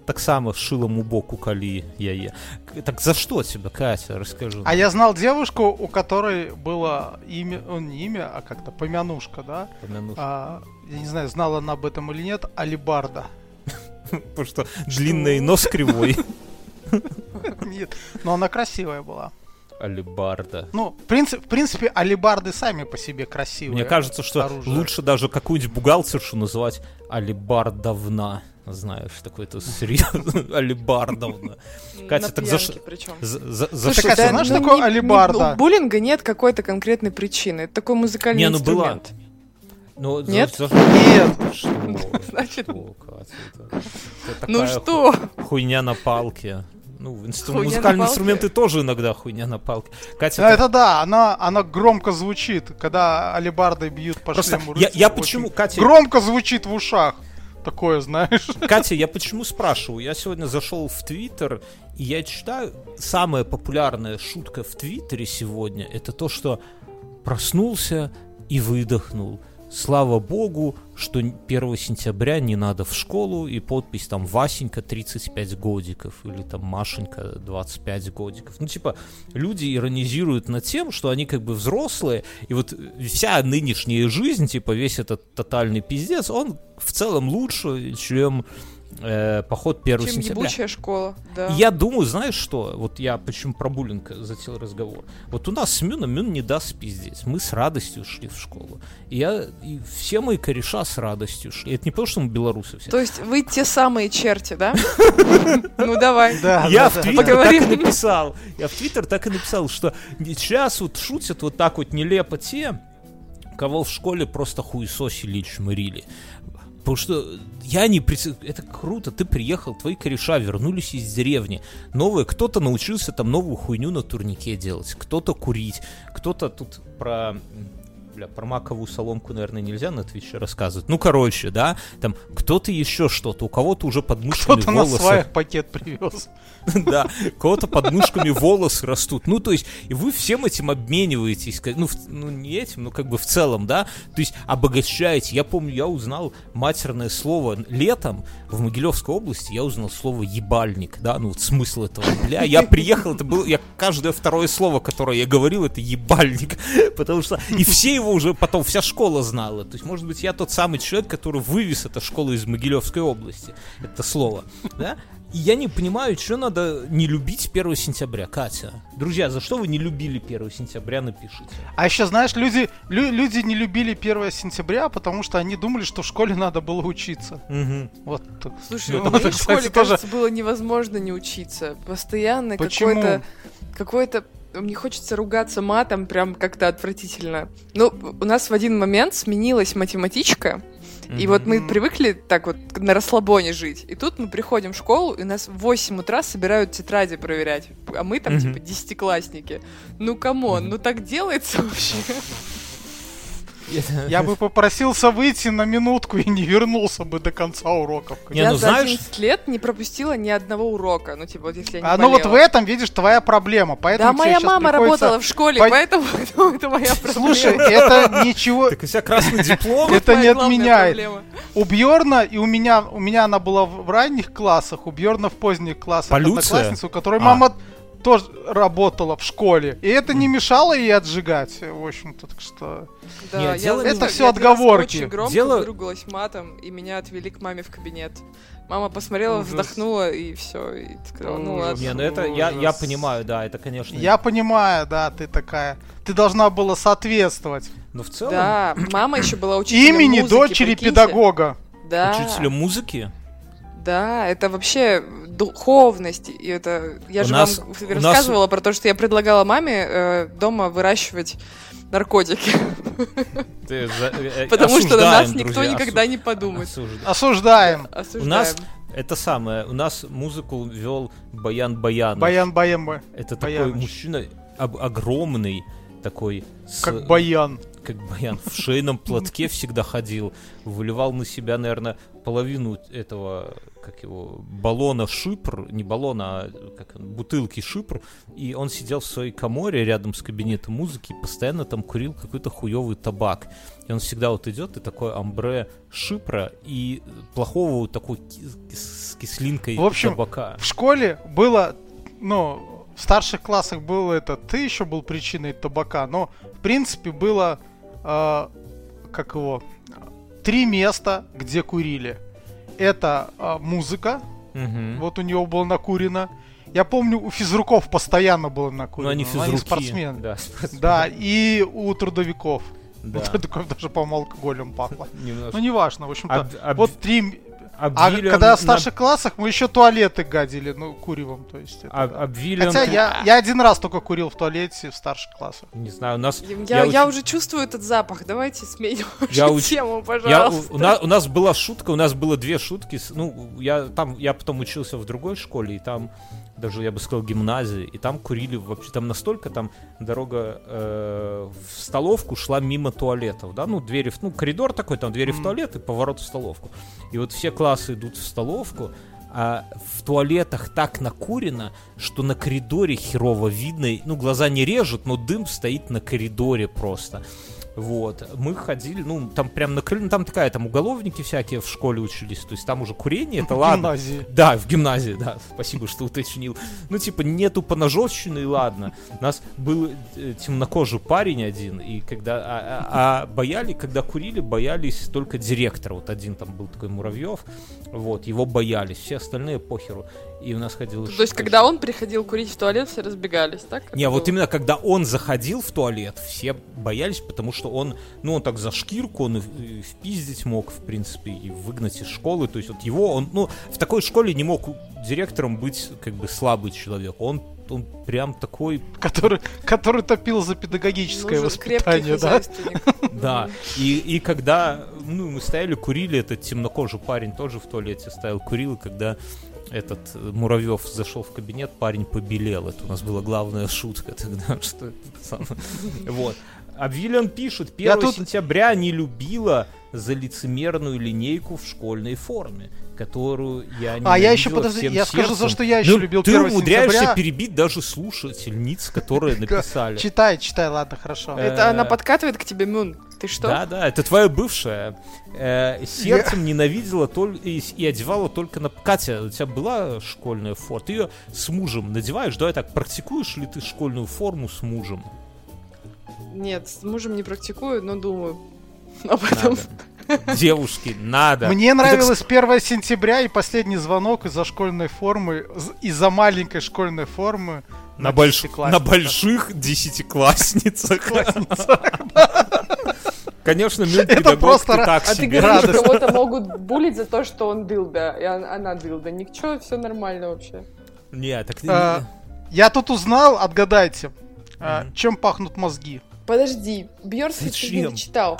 так само шилом у боку калі яе. Так за что тебя, Катя, расскажи. А я знал девушку, у которой было имя, ну, не имя, а как-то помянушка, да? Помяну, А, я не знаю, знала она об этом или нет, Алибарда. [laughs] Потому что длинный нос кривой. [laughs] Нет, но она красивая была. Алибарда. Ну, в принципе, в принципе, алибарды сами по себе красивые. Мне кажется, что оружие. лучше даже какую-нибудь бухгалтершу называть Алибардовна. Знаешь, такой-то серьезный [laughs] алибардовно. Катя, На так за что-. За- за- за Слушай, что- Катя, знаешь, ну, такое алибарда? У буллинга нет какой-то конкретной причины. Это такой музыкальный Не, ну была. инструмент. Ну, за- Нет? за- Нет. Что? Значит- Что, Катя, это- это Ну что? ху- Хуйня на палке. Ну, инстру- Хуйня на музыкальные палке? инструменты тоже иногда хуйня на палке. Катя, Да, ты- это да, она, она громко звучит, когда алибардой бьют по Просто шлему я- я очень почему, Катя- Громко звучит в ушах. Такое, знаешь. Катя, я почему спрашиваю? Я сегодня зашел в Твиттер, и я читаю, самая популярная шутка в Твиттере сегодня, это то, что проснулся и выдохнул. Слава богу, что 1 сентября не надо в школу, и подпись там Васенька 35 годиков, или там Машенька 25 годиков. Ну, типа, люди иронизируют над тем, что они как бы взрослые, и вот вся нынешняя жизнь, типа, весь этот тотальный пиздец, он в целом лучше, чем э, поход 1 Чем сентября. ебучая школа, да. И Я думаю, знаешь что? Вот я почему про буллинг затеял разговор. Вот у нас с Мюном Мюн не даст пиздец. Мы с радостью шли в школу. И я, и все мои кореша с радостью шли. Это не потому, что мы белорусы все. То есть вы те самые черти, да? [laughs] Ну давай. Да, Я в. Твиттер так и написал. Я в Твиттер так и написал, что сейчас вот шутят вот так вот нелепо те, кого в школе просто хуесосили и чмырили. Потому что я не... Это круто, ты приехал, твои кореша вернулись из деревни. Новые, кто-то научился там новую хуйню на турнике делать, кто-то курить, кто-то тут про... Бля, про маковую соломку, наверное, нельзя на Твиче рассказывать. Ну, короче, да, там кто-то еще что-то, у кого-то уже под мышками Кто-то на волосы. сваях пакет привез. [laughs] Да, кого-то под мышками волосы растут. Ну, то есть, и вы всем этим обмениваетесь. Ну, ну, не этим, но как бы в целом, да. То есть, обогащаете. Я помню, я узнал матерное слово летом в Могилевской области, я узнал слово ебальник, да, ну, вот смысл этого. Бля, я приехал, это было, я каждое второе слово, которое я говорил, это ебальник. [laughs] Потому что, и все его уже потом, вся школа знала. То есть, может быть, я тот самый человек, который вывез эту школу из Могилевской области. Это слово, да. И я не понимаю, что надо не любить 1 сентября, Катя. Друзья, за что вы не любили 1 сентября, напишите. А еще, знаешь, люди, лю- люди не любили 1 сентября, потому что они думали, что в школе надо было учиться. Вот. так. Слушай, Ну, в моей это, кстати, школе, тоже- кажется, было невозможно не учиться. Постоянно Почему? какой-то... Какой-то... Мне хочется ругаться матом прям как-то отвратительно. Ну, у нас в один момент сменилась математичка, и вот мы привыкли так вот на расслабоне жить. И тут мы приходим в школу, и нас в 8 утра собирают тетради проверять. А мы там, Мгм. типа, десятиклассники. Ну, come on, ну так делается вообще. [laughs] Я бы попросился выйти на минутку и не вернулся бы до конца уроков. Не, я ну за знаешь- 11 лет не пропустила ни одного урока. Ну, типа, вот если я не А ну вот в этом, видишь, твоя проблема. Поэтому Да, моя мама приходится- работала в школе, пон- поэтому [laughs] это моя проблема. Слушай, это ничего... Так у тебя красный диплом. [laughs] это не отменяет. У Бьорна, и у меня, у меня она была в в ранних классах, у Бьорна в поздних классах Полюция? одноклассница, у которой А. мама тоже работала в школе. И это не мешало ей отжигать, в общем-то, так что... Да, Нет, я- я Это всё раз отговорки. Очень громко Дело- выругалась матом, и меня отвели к маме в кабинет. Мама посмотрела, Ужас. вздохнула, и все. И сказала, ну ладно. Не, ну это я, я понимаю, да, это, конечно. Я понимаю, да, ты такая... Ты должна была соответствовать Но в целом, Да, мама еще была учителем имени музыки, дочери прикиньте. педагога. Да, учителем музыки. да, это вообще духовность. И это я У же нас- вам у нас- рассказывала про то, что я предлагала маме э, дома выращивать наркотики, Ты за- э, э, потому что на нас осуждаем, никто друзья, никогда осу- не подумает. осуждаем. Осуждаем. У нас это самое, у нас музыку вел Баян Баян. Баян Баян, Это такой Баяныч. мужчина об- огромный, такой с- как Баян. Как Баян в шейном платке всегда ходил, выливал на себя, наверное, половину этого, как его, баллона шипр, не баллона, а как он, бутылки шипр, и он сидел в своей коморе рядом с кабинетом музыки и постоянно там курил какой-то хуёвый табак. И он всегда вот идет и такой амбре шипра и плохого вот такой с кислинкой В общем, табака. В школе было, ну, в старших классах было это, ты еще был причиной табака, но, в принципе, было, э, как его, три места, где курили. Это э, музыка, Мгм. вот у него было накурено. Я помню, у физруков постоянно было накурено. Ну, они но физруки. спортсмены. Да, спортсмены. Да, и у трудовиков. Да. У [laughs] трудовиков даже, по-моему, алкоголем пахло. Немножко. Ну, неважно, в общем-то. Об- об- Вот три... А обвили когда на- в старших классах мы еще туалеты гадили, ну, куревом, то есть. это об- да. обвили Хотя на- я, я один раз только курил в туалете в старших классах. Не знаю, у нас... Я, я, очень- уже чувствую этот запах. Давайте сменим [laughs] Я уже уч- тему, Я, пожалуйста. у, у нас, у нас была шутка, у нас было две шутки. Ну, я там, я потом учился в другой школе, и там даже, я бы сказал, гимназии, и там курили вообще, там настолько там дорога э, в столовку шла мимо туалетов, да, ну, двери, в- ну, коридор такой, там двери в Мгм. туалет и поворот в столовку. И вот все классы идут в столовку, а в туалетах так накурено, что на коридоре херово видно, ну, глаза не режут, но дым стоит на коридоре просто. Вот, мы ходили, ну, там прям на крыльце, там такая, там уголовники всякие в школе учились, то есть там уже курение, это В ладно. гимназии. Да, в гимназии, да, спасибо, что уточнил. Ну, типа, нету поножовщины, и ладно. У нас был э, темнокожий парень один, и когда... А, а- а бояли, когда курили, боялись только директора. Вот один там был такой Муравьев, вот, его боялись, все остальные похеру. И у нас ходил... То есть, когда он приходил курить в туалет, все разбегались, так? Не, вот именно когда он заходил в туалет, все боялись, потому что он, ну, он так за шкирку, он и, впиздить мог, в принципе, и выгнать из школы. То есть вот его, он, ну, в такой школе не мог директором быть, как бы, слабый человек. Он, он прям такой, Который, который топил за педагогическое Нужен воспитание, да? [laughs] да. И, и когда, ну, мы стояли, курили, этот темнокожий парень тоже в туалете стоял, курил, и когда этот э, Муравьев зашел в кабинет, парень побелел. Это у нас была главная шутка тогда, [laughs] что. Вот. А Виллиан пишет, 1 Я тут- сентября не любила за лицемерную линейку в школьной форме, которую я не А я еще, подожди, я скажу, за что я еще любил Ты 1 умудряешься сентября. перебить даже слушательниц, которые написали. Читай, читай, ладно, хорошо. Э, Это она подкатывает к тебе, Мюн. Ты что? Да, да, это твоя бывшая. Э, сердцем ненавидела только и, и одевала только на... Катя, у тебя была школьная форма? Ты ее с мужем надеваешь? Давай так, практикуешь ли ты школьную форму с мужем? Нет, с мужем не практикую, но думаю об этом. Надо. Девушки, надо. Мне нравилось 1 сентября и последний звонок из-за школьной формы, из-за маленькой школьной формы. На, больш... на больших десятиклассницах. Конечно, Это просто ты так А ты себе. говоришь, радость. кого-то могут булить за то, что он дылда, и он- она дылда. Ничего, все нормально вообще. Не, так ты... А, Я тут узнал, отгадайте, а, чем пахнут мозги. Подожди, ты Зачем? не дочитал.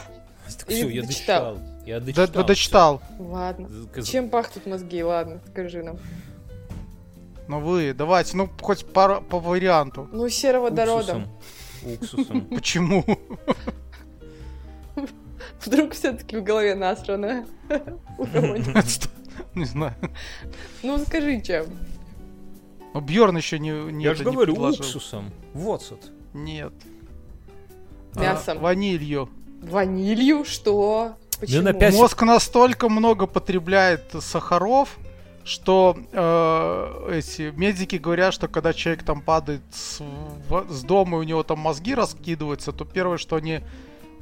Всё, я дочитал? дочитал. Я Да- дочитал. да, дочитал. Ладно. Чем пахнут мозги? Ладно, скажи нам. Ну вы, давайте, ну хоть пара- по варианту. Ну, сероводородом. Уксусом. Уксусом. [laughs] Почему? [laughs] Вдруг все-таки в голове насрано. [laughs] У кого-нибудь. Что? Не знаю. Ну, скажи, чем. Ну Бьорн еще не, не Я же не говорю, уксусом. Вот вот. Нет. Мясом. А, ванилью. Ванилью? Что? Почему? Ну, опять- Мозг настолько много потребляет сахаров, что э, эти медики говорят, что когда человек там падает с, в- с дома и у него там мозги раскидываются, то первое, что они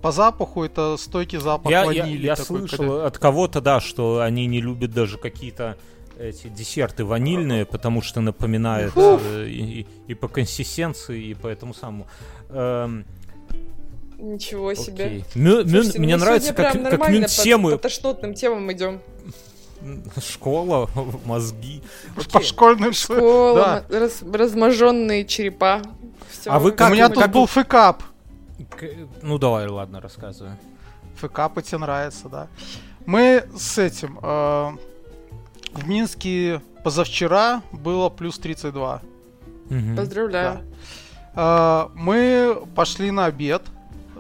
по запаху, это стойкий запах Я, я, ванили. я такой, слышал когда- от кого-то, да, что они не любят даже какие-то эти десерты ванильные, потому что напоминает Фу. э, и, и- и по консистенции, и по этому самому. Эм, Ничего себе. окей. Мю- мю- Слушайте, мне мы нравится, как, как нормально мюн по- темы, по тошнотным темам идем. [laughs] школа, [laughs] мозги. По школьным Школа, Да. раз- разможенные черепа. Всё, А вы У как- меня мы- тут был фэкап. К- Ну давай, ладно, рассказывай. Фэкапы тебе нравится, да. Мы с этим... э, в Минске позавчера было плюс 32. Мгм. Поздравляю. Э, мы пошли на обед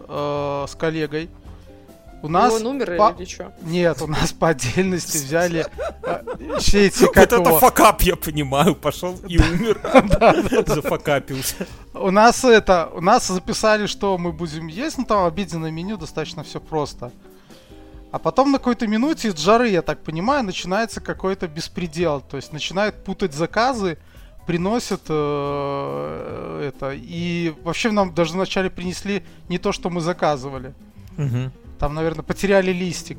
э, с коллегой. У нас... Он умер по- или что? Нет, у нас по отдельности взяли э, все эти, Вот это факап, я понимаю, пошел и умер, [laughs] зафакапился. У нас это, у нас записали, что мы будем есть, ну там обеденное меню достаточно все просто. А потом на какой-то минуте из жары, я так понимаю, начинается какой-то беспредел. То есть начинают путать заказы, приносят э, это. И вообще нам даже вначале принесли не то, что мы заказывали. Мгм. Там, наверное, потеряли листик.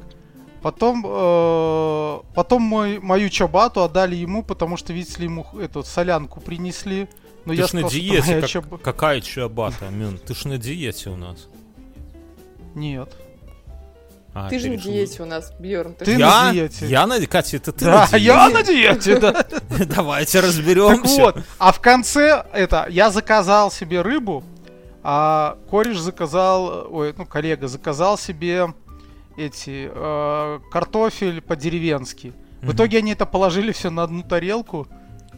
Потом, э, потом мой, мою чабату отдали ему, потому что, видите ли, ему эту солянку принесли. Но Ты я ж на сказал, что диете, как- чаб- какая чиабата, Мюн? Ты ж на диете у нас. Нет. А, Ты же на диете у нас, Бьерн. Ты на Я? диете. Я на Катя, это ты Да, на я на диете, да. диете? [laughs] Давайте Так разберемся. вот, а в конце это я заказал себе рыбу, а кореш заказал, ой, ну коллега заказал себе эти э, картофель по-деревенски. В итоге они это положили все на одну тарелку.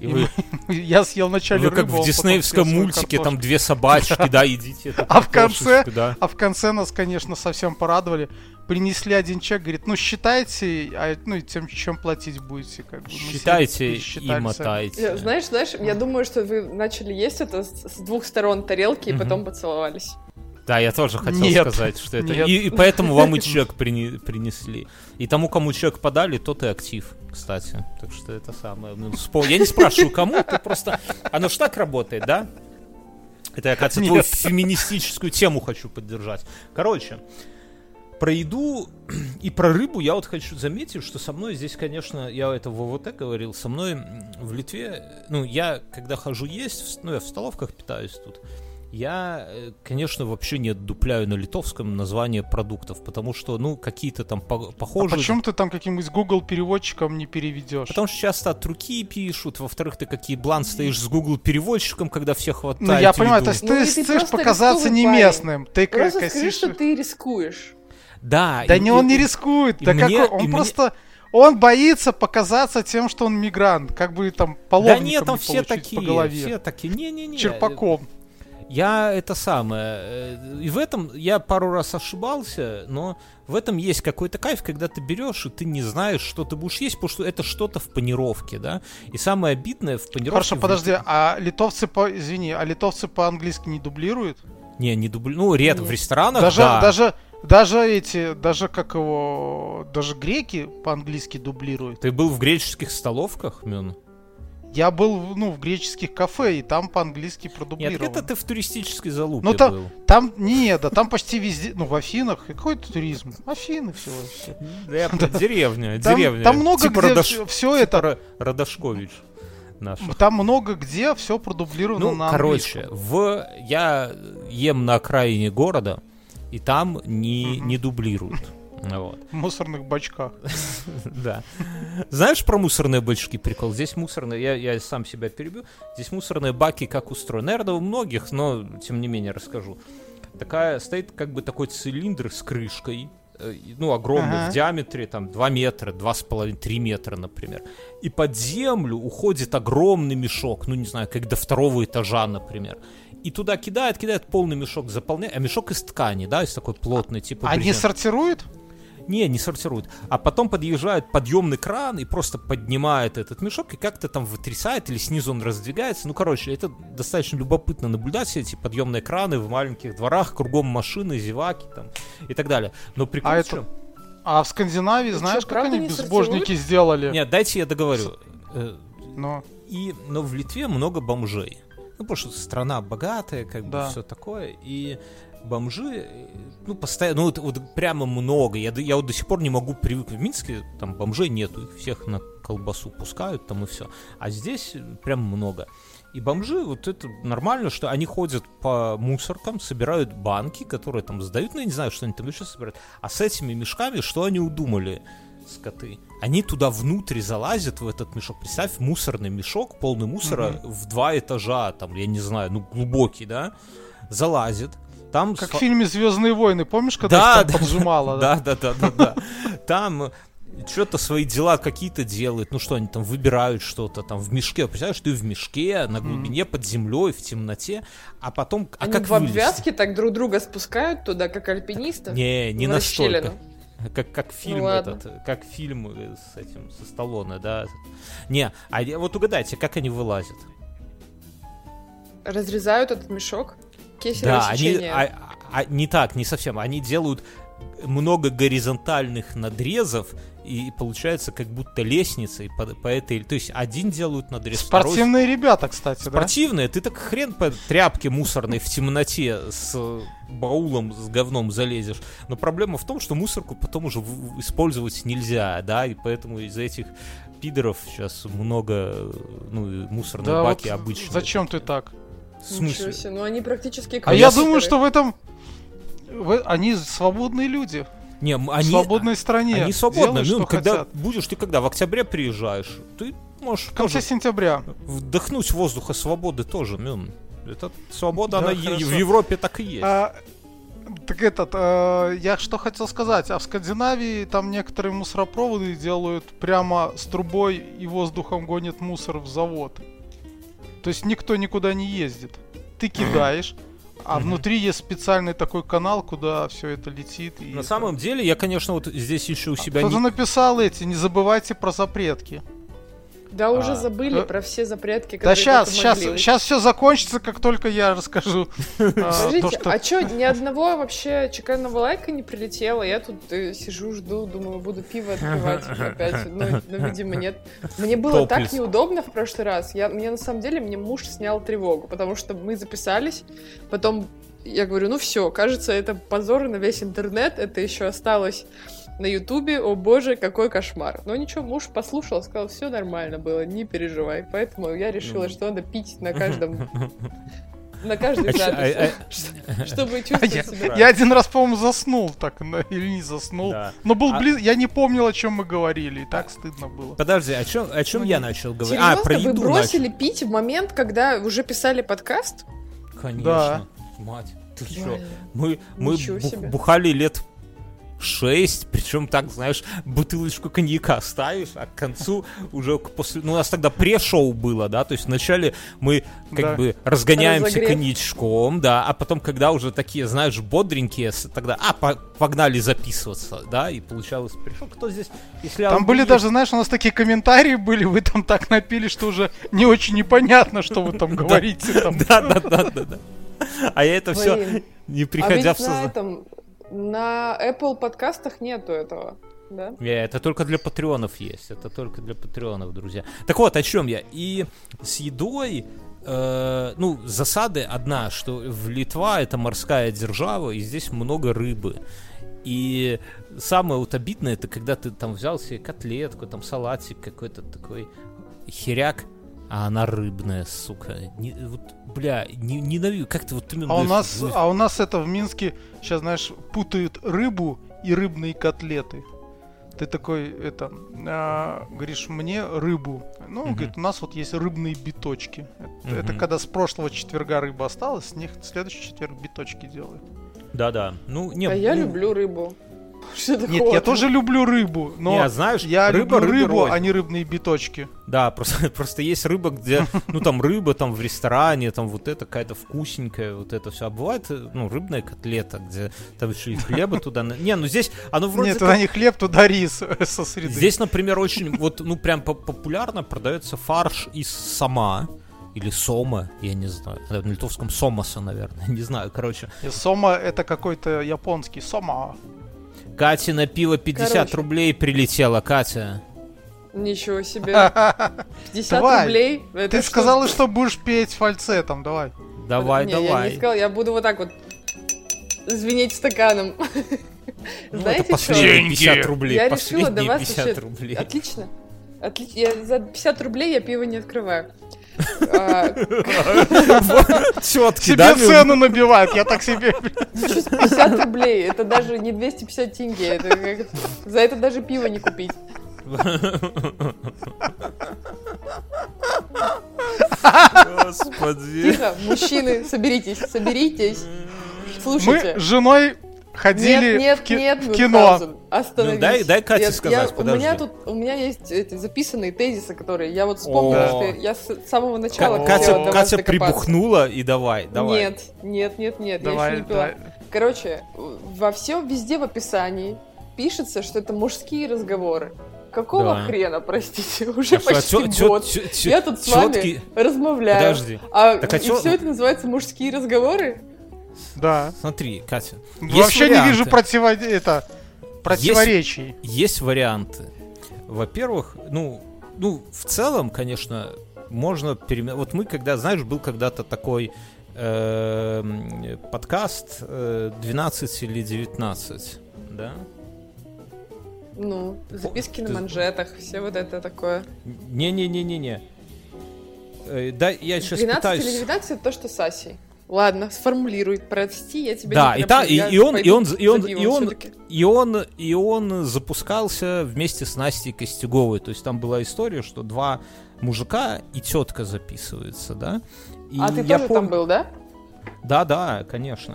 И И вы, [laughs] Я съел вначале вы как рыбу, в диснеевском мультике, картошку. там две собачки, да, идите. эту А в конце- да. А в конце нас, конечно, совсем порадовали. Принесли один чек, говорит, ну считайте, а, ну и тем, чем платить будете. Как бы. Считайте и мотайте. Я- Знаешь, знаешь, я думаю, что вы начали есть это с, двух сторон тарелки и потом поцеловались. Да, я тоже хотел Нет, сказать, что это... нет. И, и поэтому вам и чек прини- принесли. И тому, кому чек подали, тот и актив, кстати. Так что это самое... ну, спо- Я не спрашиваю, кому, ты просто... Оно ж так работает, да? Это я, кажется, твою феминистическую тему хочу поддержать. Короче, про еду и про рыбу я вот хочу заметить, что со мной здесь, конечно, я это в ВВТ говорил, со мной в Литве, ну, я, когда хожу есть, ну, я в столовках питаюсь тут, я, э, конечно, вообще не отдупляю на литовском название продуктов, потому что, ну, какие-то там по- А похожие... почему ты там каким-нибудь Google переводчиком не переведешь? Потому что часто от руки пишут, во-вторых, ты какие блан стоишь с Google переводчиком, когда все хватает Ну, я понимаю, то есть Ну, ты и ты хочешь просто показаться не местным. Ты как Просто скажи, что ты рискуешь. Да, Да и- не, он не рискует. и Да мне- какой... и Он мне- просто... Он боится показаться тем, что он мигрант. Как бы там Да половником нет, там не все такие, по голове. все такие, не-не-не. Черпаком. Я это самое, э, и в этом я пару раз ошибался, но в этом есть какой-то кайф, когда ты берешь, и ты не знаешь, что ты будешь есть, потому что это что-то в панировке, да, и самое обидное в панировке... Хорошо, в- подожди, а литовцы по... Извини, а литовцы по-английски не дублируют? Не, не дубль... Ну, редко, в ресторанах, Даже, да. даже, даже эти, даже как его, даже греки по-английски дублируют. Ты был в греческих столовках, Мюн? Я был, ну, в греческих кафе, и там по-английски Нет, продублировано. это ты в туристической залупе Ну, та- был. Там, не, да, там почти везде, ну, в Афинах, какой это туризм? Афины все вообще. Да, деревня, Там, деревня. там много Типа где все, это, Ра- Радошкович наш. там много где все продублировано Ну, на короче, в я ем на окраине города, и там не, не дублируют. Вот. В мусорных бачках. [laughs] Да. Знаешь про мусорные бачки прикол? Здесь мусорные, я, я сам себя перебью. Здесь мусорные баки как устроены. Наверное, у многих, но тем не менее расскажу. Такая стоит как бы такой цилиндр с крышкой, э, ну, огромный Ага. в диаметре, там, 2 метра, 2,5-3 метра, например. И под землю уходит огромный мешок, ну, не знаю, как до второго этажа, например. И туда кидает, кидает полный мешок, заполняет, а мешок из ткани, да, из такой плотной, типа Они брезент. сортируют? Не, не сортирует. А потом подъезжает подъемный кран и просто поднимает этот мешок и как-то там вытрясает или снизу он раздвигается. Ну, короче, это достаточно любопытно наблюдать все эти подъемные краны в маленьких дворах, кругом машины, зеваки там и так далее. Но прикол А в это- чём? А в Скандинавии, Ну знаешь, чё, как они не безбожники сделали? Нет, дайте я договорю. Э, Ну, И, но в Литве много бомжей. Ну, потому что страна богатая, как бы Да. все такое. И бомжи, э, ну, постоянно, ну, вот, вот прямо много. Я, я вот до сих пор не могу привыкнуть. В Минске там бомжей нету, их всех на колбасу пускают там и все. А здесь э, прям много. И бомжи, вот это нормально, что они ходят по мусоркам, собирают банки, которые там сдают, ну, я не знаю, что они там еще собирают. А с этими мешками, что они удумали, скоты? Они туда внутрь залазят, в этот мешок. Представь, мусорный мешок, полный мусора, в два этажа, там, я не знаю, ну, глубокий, да, залазит. Там как в фильме Звездные войны, помнишь, когда Да, да, поджимало? да? да, да, да, да, да. Там что-то свои дела какие-то делают. Ну что, они там выбирают что-то там в мешке. Представляешь, ты в мешке, на глубине, под землей, в темноте, а потом... А Они как в вылезти? обвязке так друг друга спускают туда, как альпинистов. Не, не настолько. расщелину. [laughs] Как, как фильм ладно. этот, как фильм э, с этим, со Сталлоне, да. Не, а вот угадайте, как они вылазят? Разрезают этот мешок. Кесарево Да, они, сечение. а- а- не так, не совсем. Они делают много горизонтальных надрезов, и получается как будто лестница, и по, по этой... То есть один делают надрез, второй... Спортивные ребята, кстати, да? Спортивные, ты так хрен по тряпке мусорной в темноте с баулом с говном залезешь. Но проблема в том, что мусорку потом уже использовать нельзя, да, и поэтому из-за этих пидоров сейчас много, ну, мусорные Да баки вот обычные. зачем ты так? В смысле? себе, ну они практически А я думаю, что в этом... в- Они свободные люди. Не, они, в свободной стране. они свободно. Делай, Ну, что когда хотят. будешь ты когда в октябре приезжаешь, ты можешь В конце тоже сентября. вдохнуть воздуха свободы тоже. Мюн. Это свобода, Да, она е- хорошо. в Европе так и есть. А, так этот, а, я что хотел сказать, а в Скандинавии там некоторые мусоропроводы делают прямо с трубой и воздухом гонят мусор в завод. То есть никто никуда не ездит. Ты кидаешь, а внутри есть специальный такой канал, куда все это летит. И На это- самом деле, я, конечно, вот здесь еще у себя Кто-то не... написал эти, не забывайте про запретки. Да уже А, забыли э, про все запретки, Да которые сейчас, только сейчас, могли. сейчас все закончится, как только я расскажу. [laughs] а, то, Скажите, что- а чё, ни одного вообще чеканного лайка не прилетело? Я тут э, сижу, жду, думаю, буду пиво открывать [laughs] опять. Но, но, видимо, нет. Мне было так неудобно в прошлый раз. Я, мне на самом деле, мне муж снял тревогу, потому что мы записались, потом я говорю, ну все, кажется, это позор на весь интернет, это еще осталось на Ютубе, о боже, какой кошмар. Но ничего, муж послушал, сказал, все нормально было, не переживай. Поэтому я решила, Ну. что надо пить на [laughs] каждом на каждой А чё, записи, а- ш- [laughs] чтобы А чувствовать я, себя. я один раз, по-моему, заснул так, или не заснул. Но был А- близ... Я не помнил, о чем мы говорили, и так стыдно было. Подожди, о чем, о чем Ну, я не- начал говорить? А, про вы еду бросили пить в момент, когда уже писали подкаст? Конечно. Мать, ты? Реально. Мы, мы бухали лет шесть, причем так, знаешь, бутылочку коньяка ставишь, а к концу уже после... Ну, у нас тогда пре-шоу было, да, то есть вначале мы как Да. бы разгоняемся Разогрев. коньячком, да, а потом, когда уже такие, знаешь, бодренькие, тогда, а, по- погнали записываться, да, и получалось, пришел кто здесь, если Там были даже, знаешь, у нас такие комментарии были, вы там так напили, что уже не очень непонятно, что вы там говорите. Да, да, да, да, да. А я это все, не А приходя в на сознание. На Apple подкастах нету этого, да? Не, это только для патреонов есть. Это только для патреонов, друзья. Так вот, о чем я. И с едой, э, ну, засады одна, что в Литва это морская держава, и здесь много рыбы. И самое вот обидное, это когда ты там взял себе котлетку, там салатик какой-то такой херяк, а она рыбная, сука. Не- вот, бля, не, ненавижу. Как ты вот именно... А у нас, вы- а у нас это в Минске сейчас, знаешь, путают рыбу и рыбные котлеты. Ты такой, это, а, говоришь, мне рыбу. Ну, Мгм. говорит, у нас вот есть рыбные биточки. Это, это Мгм. когда с прошлого четверга рыба осталась, с них в следующий четверг биточки делают. Да-да. Ну, не, а я ну, люблю рыбу. [laughs] Что Нет, я тоже люблю рыбу, но Не, а знаешь, я рыба люблю рыбу, рознь. а не рыбные биточки. Да, просто, [laughs] просто есть рыба, где, ну, там рыба там в ресторане, там вот это какая-то вкусненькая, вот это все. А бывает, э, ну, рыбная котлета, где там еще и хлеба туда... на- Не, ну здесь оно вроде Нет, туда не хлеб, туда рис [laughs] со среды. Здесь, например, очень, вот, ну, прям по- популярно продается фарш из сама, или сома, я не знаю. На литовском сомаса, наверное, не знаю, короче. И Сома это какой-то японский. Сома. Катя на пиво 50 Короче. рублей прилетела, Катя. Ничего себе. [laughs] 50 Давай. рублей? Это Ты что? сказала, что будешь петь фальцетом, давай. Давай, не, я давай. не сказала, я буду вот так вот звенеть стаканом. [laughs] Ну, Знаете это что? последние Деньги. 50 рублей. Я решила до последние вас 50 вообще... рублей. Отлично. Отлично. Я за 50 рублей я пиво не открываю. А, [laughs] Себе да, Мил? цену набивают, я так себе... 50 рублей, это даже не 250 тенге, это как- за это даже пиво не купить. Господи. Тихо, мужчины, соберитесь, соберитесь. Слушайте. Мы с женой ходили нет, нет, в, ки- нет, в кино. Остановись. Ну, дай- дай Кате Я- сказать, я- подожди. У меня тут, у меня есть эти записанные тезисы, которые я вот вспомнила, что я с самого начала Катя, Катя прибухнула и давай, давай. Нет, нет, нет, нет, я Давай, еще не пила. давай. Короче, во всем везде в описании пишется, что это мужские разговоры. Какого Да. хрена, простите, [laughs] уже А что, почти тё- год. тё- тё- Я тут с вами тётки- размовляю. Подожди. А, Так а и чё- все это называется мужские разговоры? Да. Смотри, Катя. есть Вообще не варианты. вижу противо... это, противоречий. Есть варианты. Во-первых, ну, ну, в целом, конечно, можно перемен... Вот мы когда, знаешь, был когда-то такой эм, подкаст э, 12 или 19, да? Ну, записки на манжетах, все вот это такое. Не-не-не-не-не. Э, да, я сейчас 12 пытаюсь... или 19 это то, что с Асей. Ладно, сформулируй, прости, я тебя Да, не и, та, и, и он, и он, и он, и он, и он, и он запускался вместе с Настей Костюговой. То есть там была история, что два мужика и тетка записываются, да? И А ты я тоже пом- там был, да? Да, да, конечно.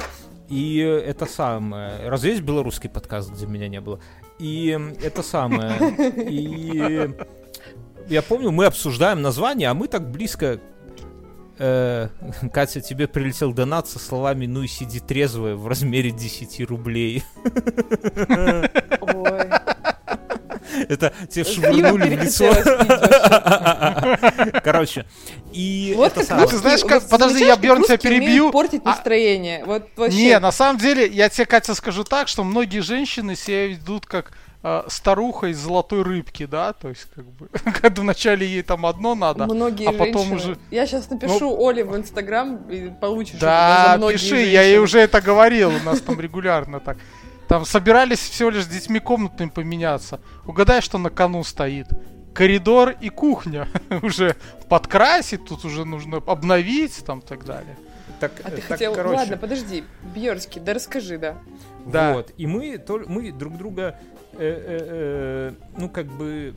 И это самое. Разве есть белорусский подкаст, где меня не было? И это самое. И [laughs] я помню, мы обсуждаем название, а мы так близко. Э, Катя, тебе прилетел донат со словами «Ну и сиди трезвая» в размере 10 рублей. Ой. Это тебе швырнули в лицо. Короче, и Вот это как самое. Ну, ты знаешь, как- вот подожди, я, Бьерн, тебя перебью. портить А- настроение. Вот вообще. Не, на самом деле, я тебе, Катя, скажу так, что многие женщины себя ведут как старуха из золотой рыбки, да, то есть как бы, [laughs] когда вначале ей там одно надо, Многие а потом женщины. уже... Ну, Я сейчас напишу Оле в Инстаграм и получишь это Да, за многие пиши, я ей женщины. уже это говорил, у нас там регулярно так. Там собирались всего лишь с детьми комнатными поменяться. Угадай, что на кону стоит. Коридор и кухня. [laughs] уже подкрасить, тут уже нужно обновить, там и так далее. Так, А ты так, хотел... короче. Ладно, подожди. Бьерский, да расскажи, да. Да. Вот. И мы, тол- мы друг друга, э, э, э, ну, как бы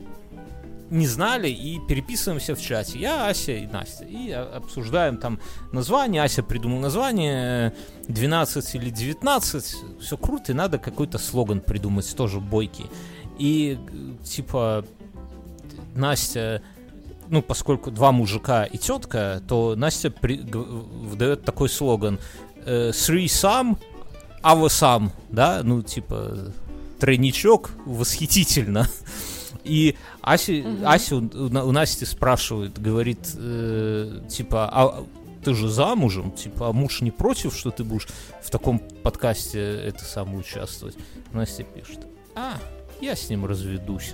не знали и переписываемся в чате. Я, Ася и Настя. И а, обсуждаем там название. Ася придумал название. э, 12 или 19. Все круто, и надо какой-то слоган придумать, тоже бойкий. И, типа, Настя ну, поскольку два мужика и тетка, то Настя при- выдает такой слоган «Three some, our some», да, ну, типа, тройничок, восхитительно. И Ася, Мгм. Ася у, у На- у Насти спрашивает, говорит, э, типа, а ты же замужем, типа, а муж не против, что ты будешь в таком подкасте это самое участвовать? Настя пишет, а, я с ним разведусь.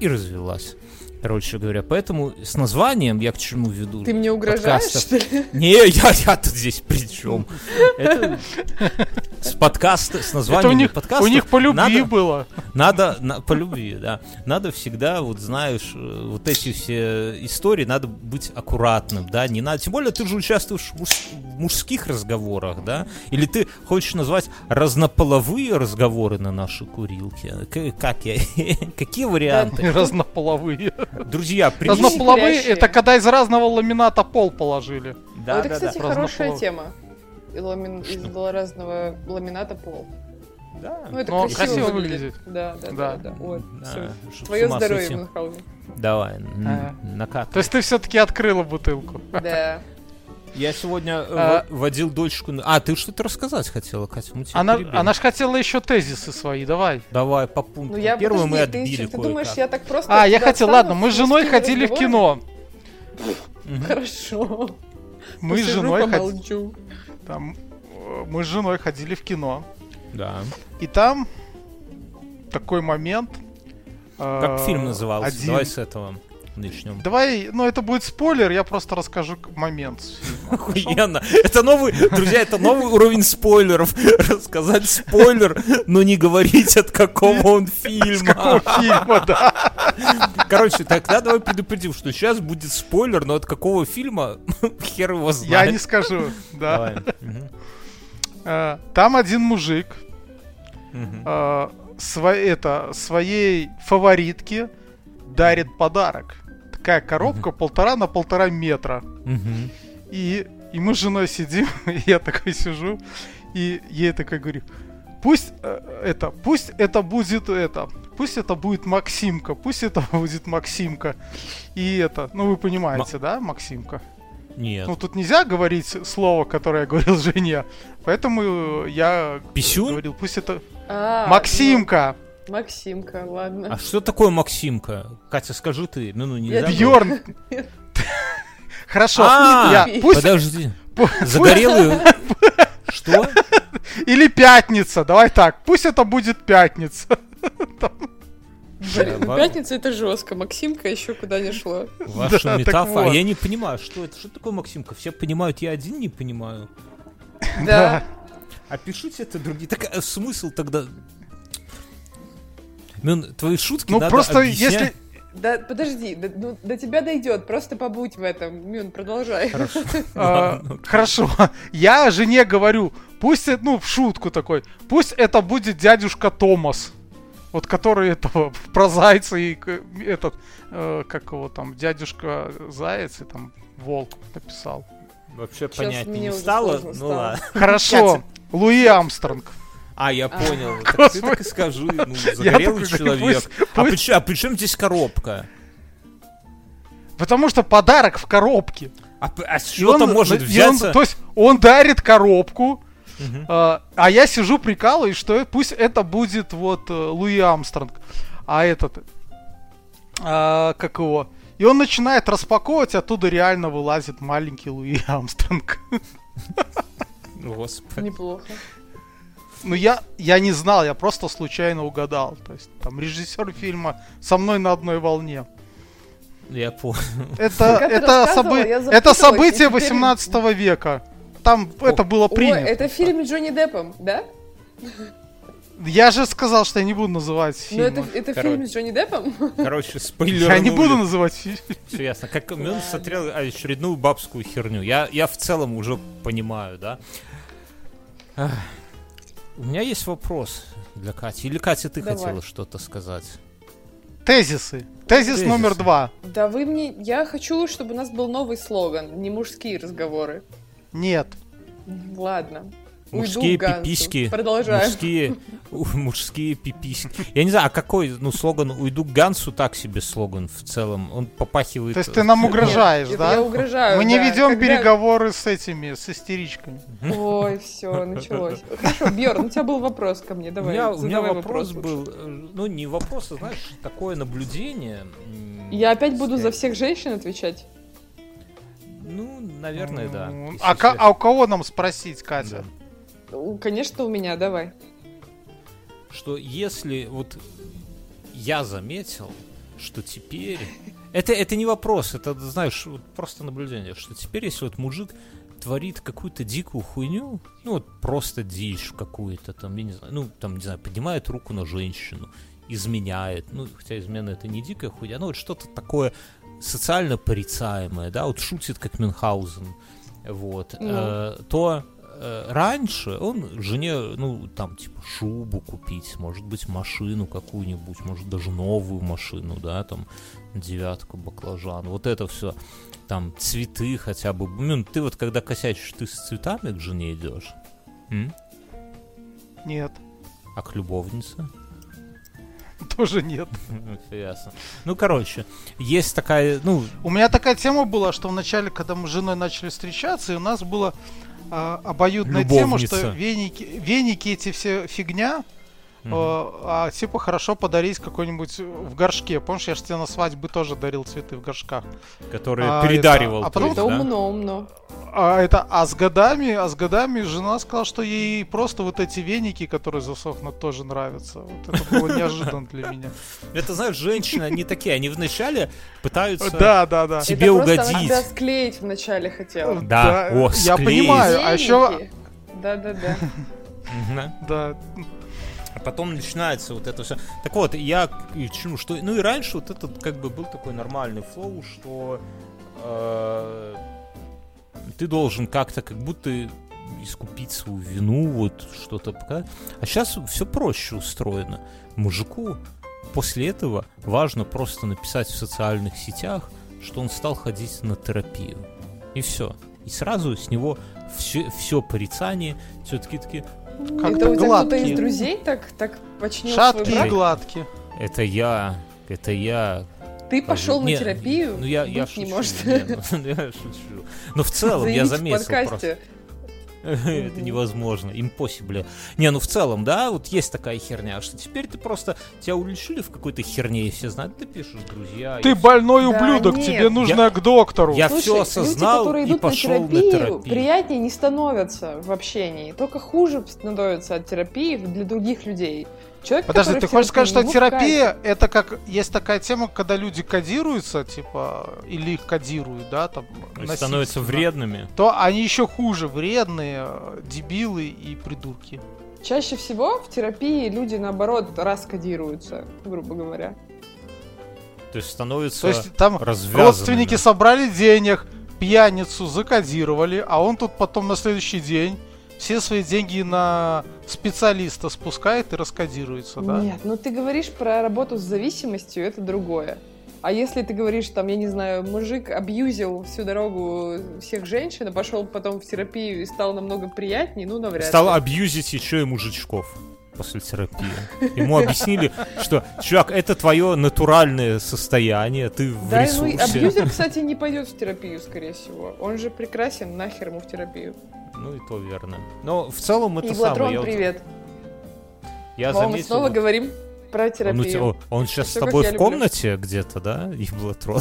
И развелась. Короче говоря, поэтому с названием я к чему веду? Ты мне угрожаешь, подкастов. что ли? Не, я, я тут здесь при чем? [laughs] Это с Это названием у них, подкаста у них по любви надо, было. надо на- по любви, да. Надо всегда, вот знаешь, э, вот эти все истории, надо быть аккуратным, да, не надо. Тем более ты же участвуешь в, муж- в мужских разговорах, да, или ты хочешь назвать разнополовые разговоры на нашей курилке. К- как я? [laughs] Какие варианты? Разнополовые. Друзья. Разнополовые это когда из разного ламината пол положили. Да, это, да, кстати, да. хорошая тема. И ламин- Из разного ламината пол. Да. Ну, это Но красиво, красиво выглядит. выглядит. Да, да, да. Да. да, Вот, Да, Твое здоровье, сойти. Мюнхгаузен. Давай, Ага. накат. То есть ты все-таки открыла бутылку. Да. Я сегодня э, А- водил дочку... А, ты что-то рассказать хотела, Катя? Она, перебили. она ж хотела еще тезисы свои, давай. Давай по Ну пунктам. я Первый мы подожди, ты, отбили ещё- ты кое-как. думаешь, я так просто. А, я хотел, ладно, мы с женой ходили в кино. Хорошо. Мы с женой ходили. Там, э, мы с женой ходили в кино. Да. И там такой момент. э, Как фильм назывался? один- Давай с этого начнем. Давай, ну это будет спойлер, я просто расскажу момент. фильма. Охуенно. Это новый, друзья, это новый уровень спойлеров. Рассказать спойлер, но не говорить, от какого он С какого фильма. фильма, да. Короче, тогда давай предупредим, что сейчас будет спойлер, но от какого фильма хер его Я знает. не скажу, да. Э, Там один мужик э, сво- это, своей фаворитке дарит подарок. Такая коробка полтора на полтора метра. И, и мы с женой сидим, [laughs] и я такой сижу, и ей такой говорю, пусть э, это, пусть это будет это, пусть это будет Максимка, пусть это [laughs] будет Максимка. И это, ну вы понимаете, да, Максимка? Нет. Ну тут нельзя говорить слово, которое я говорил [laughs] жене, поэтому я Писюн? говорил, пусть это А, Максимка, ну, Максимка, ладно. А что такое Максимка? Катя, скажи ты. Ну, ну, нельзя. Бьорн. [laughs] Хорошо, А, я, пусть Подожди. [laughs] Загорелый... [laughs] Что? или пятница, давай так, пусть это будет пятница. Блин, ну, пятница это жестко. Максимка еще куда не шло. Ваша Да, метафора. вот. Я не понимаю, что это? Что такое Максимка? Все понимают, я один не понимаю. Да. А пишите это другие. Так а смысл тогда... Мюн, твои шутки Ну надо просто объяснять. если Да, подожди, до, ну, до тебя дойдет, просто побудь в этом. Мюн, продолжай. Хорошо. [laughs] А. Хорошо. Я жене говорю, пусть, это, ну, в шутку такой, пусть это будет дядюшка Томас. Вот который этого про зайца и этот, э, как его там, дядюшка заяц и там волк написал. Вообще понятнее мне не стало. Ну ладно. Хорошо. Луи Амстронг. А, я А. понял. Так ты так и скажи. Ну, загорелый человек. пусть- А при чё- а при чем здесь коробка? Потому что подарок в коробке. А, а что-то он- может и он- взяться... то есть он дарит коробку, а, а я сижу прикалываюсь, что пусть это будет вот э, Луи Амстронг. А этот, а, как его? И он начинает распаковывать, оттуда реально вылазит маленький Луи Амстронг. Господи. Неплохо. Ну я, я не знал, я просто случайно угадал. То есть там режиссер фильма со мной на одной волне. Я понял. Это, это, собы- это событие и теперь- 18 века. Там это было Ой, принято. это фильм с Джонни Деппом, да? Я же сказал, что я не буду называть Ну фильм. это, это Короче. фильм с Джонни Деппом? Короче, спойлер. Я не буду называть фильм. Все ясно. Как он смотрел очередную бабскую херню. Я, я в целом уже понимаю, да. У меня есть вопрос для Кати. Или Катя, ты Давай. хотела что-то сказать? Тезисы. Тезис Тезисы. номер два. Да вы мне... Я хочу, чтобы у нас был новый слоган, не мужские разговоры. Нет. Ладно. Мужские Уйду пиписьки. Продолжаем. Мужские, [laughs] мужские пиписьки. Я не знаю, а какой, ну, слоган «Уйду к Гансу» так себе слоган в целом. Он попахивает... То есть ты нам угрожаешь, Нет, да? Я угрожаю, Мы не ведем Когда- переговоры с этими, с истеричками. Ой, все, началось. [laughs] Хорошо, Бьорн, у тебя был вопрос ко мне, У давай. меня, у меня вопрос лучше. был, э, ну не вопрос, а знаешь, такое наблюдение. Я опять буду за всех женщин отвечать? Ну, наверное, да. Если А, а у кого нам спросить, Катя? Да. Ну, Конечно, у меня, давай. Что если вот я заметил, что теперь... Это, это не вопрос, это, знаешь, вот просто наблюдение, что теперь, если вот мужик творит какую-то дикую хуйню, ну вот просто дичь какую-то, там, я не знаю, ну, там, не знаю, поднимает руку на женщину, изменяет, ну, хотя измена это не дикая хуйня, ну вот что-то такое социально порицаемое, да, вот шутит как Мюнхгаузен, вот, Ну. э, то раньше он жене, ну, там, типа, шубу купить, может быть, машину какую-нибудь, может, даже новую машину, да, там, девятку, баклажан, вот это все, там, цветы хотя бы. Ну, ты вот, когда косячишь, ты с цветами к жене идешь? М? Нет, А к любовнице? [laughs] тоже нет. [laughs] Ясно. Ну, короче, есть такая, ну, У меня такая тема была, что вначале, когда мы с женой начали встречаться, и у нас была а, обоюдная тема, что Любовница. веники, веники эти все фигня, э, а типа хорошо подарить какой-нибудь в горшке. Помнишь, я же тебе на свадьбы тоже дарил цветы в горшках. который а, передаривал. это- а то потом- есть, да? умно, умно. А это, а с годами, а с годами жена сказала, что ей просто вот эти веники, которые засохнут, тоже нравятся. Вот это было [laughs] неожиданно для меня. Это, знаешь, женщины, они такие, они вначале пытаются... Да, да, да. Тебе она угодить. тебя склеить вначале хотела. Да, о, я понимаю. А еще, Веники. Да-да-да. Мгм. да, А потом начинается вот это все. Так вот, я чему, что... Ну и раньше вот этот как бы был такой нормальный флоу, что э, ты должен как-то как будто искупить свою вину, вот что-то показать. А сейчас все проще устроено. Мужику после этого важно просто написать в социальных сетях, что он стал ходить на терапию. И все. И сразу с него все, все порицание, все-таки такие, Как Это у тебя кто-то из друзей так, так починил свой шаткие и брак? гладкие. это я, это я, Ты пошел на Не, терапию? Ну, я, я Быть не шучу. может. не, ну, я шучу. Но в целом я заметил подкасте. просто. [laughs] Это невозможно. Impossible. Не, ну в целом, да, вот есть такая херня, что теперь ты просто тебя уличили в какой-то херне, и все знают, ты пишешь, друзья. Ты больной ублюдок, тебе нужно к доктору. Я все осознал люди, которые и идут пошел на терапию, приятнее не становятся в общении. Только хуже становится от терапии для других людей. Человек, Подожди, ты хочешь сказать, что терапия это как есть такая тема, когда люди кодируются, типа, или их кодируют, да, там, То есть становятся вредными. то они еще хуже, вредные, э, дебилы и придурки. Чаще всего в терапии люди, наоборот, раскодируются, грубо говоря. То есть становится То есть там родственники собрали денег, пьяницу закодировали, а он тут потом на следующий день все свои деньги на специалиста спускает и раскодируется, да? Нет, ну ты говоришь про работу с зависимостью, это другое. А если ты говоришь, там, я не знаю, мужик абьюзил всю дорогу всех женщин, а пошел потом в терапию и стал намного приятнее, ну, навряд Стал ли. абьюзить еще и мужичков после терапии. Ему объяснили, что, чувак, это твое натуральное состояние, ты в Да, ну ресурсе. абьюзер, кстати, не пойдет в терапию, скорее всего. Он же прекрасен, нахер ему в терапию. Ну и то верно. Но в целом это Иглотрон, самое. я привет. Я мы заметил, снова вот говорим про он, у терапию. тебя- о, он сейчас Всё, с тобой в люблю. комнате где-то, да, Иблотрон?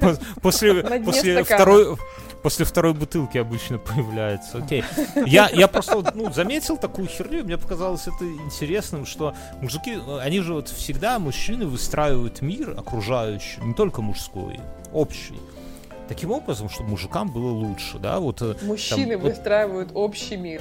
Пос- [laughs] После, после второй... После второй бутылки обычно появляется. Окей. Я, я просто ну, заметил такую херню, мне показалось это интересным, что мужики, они же вот всегда, мужчины выстраивают мир окружающий, не только мужской, общий. Таким образом, чтобы мужикам было лучше, да, вот... э, Мужчины там, вот- выстраивают общий мир.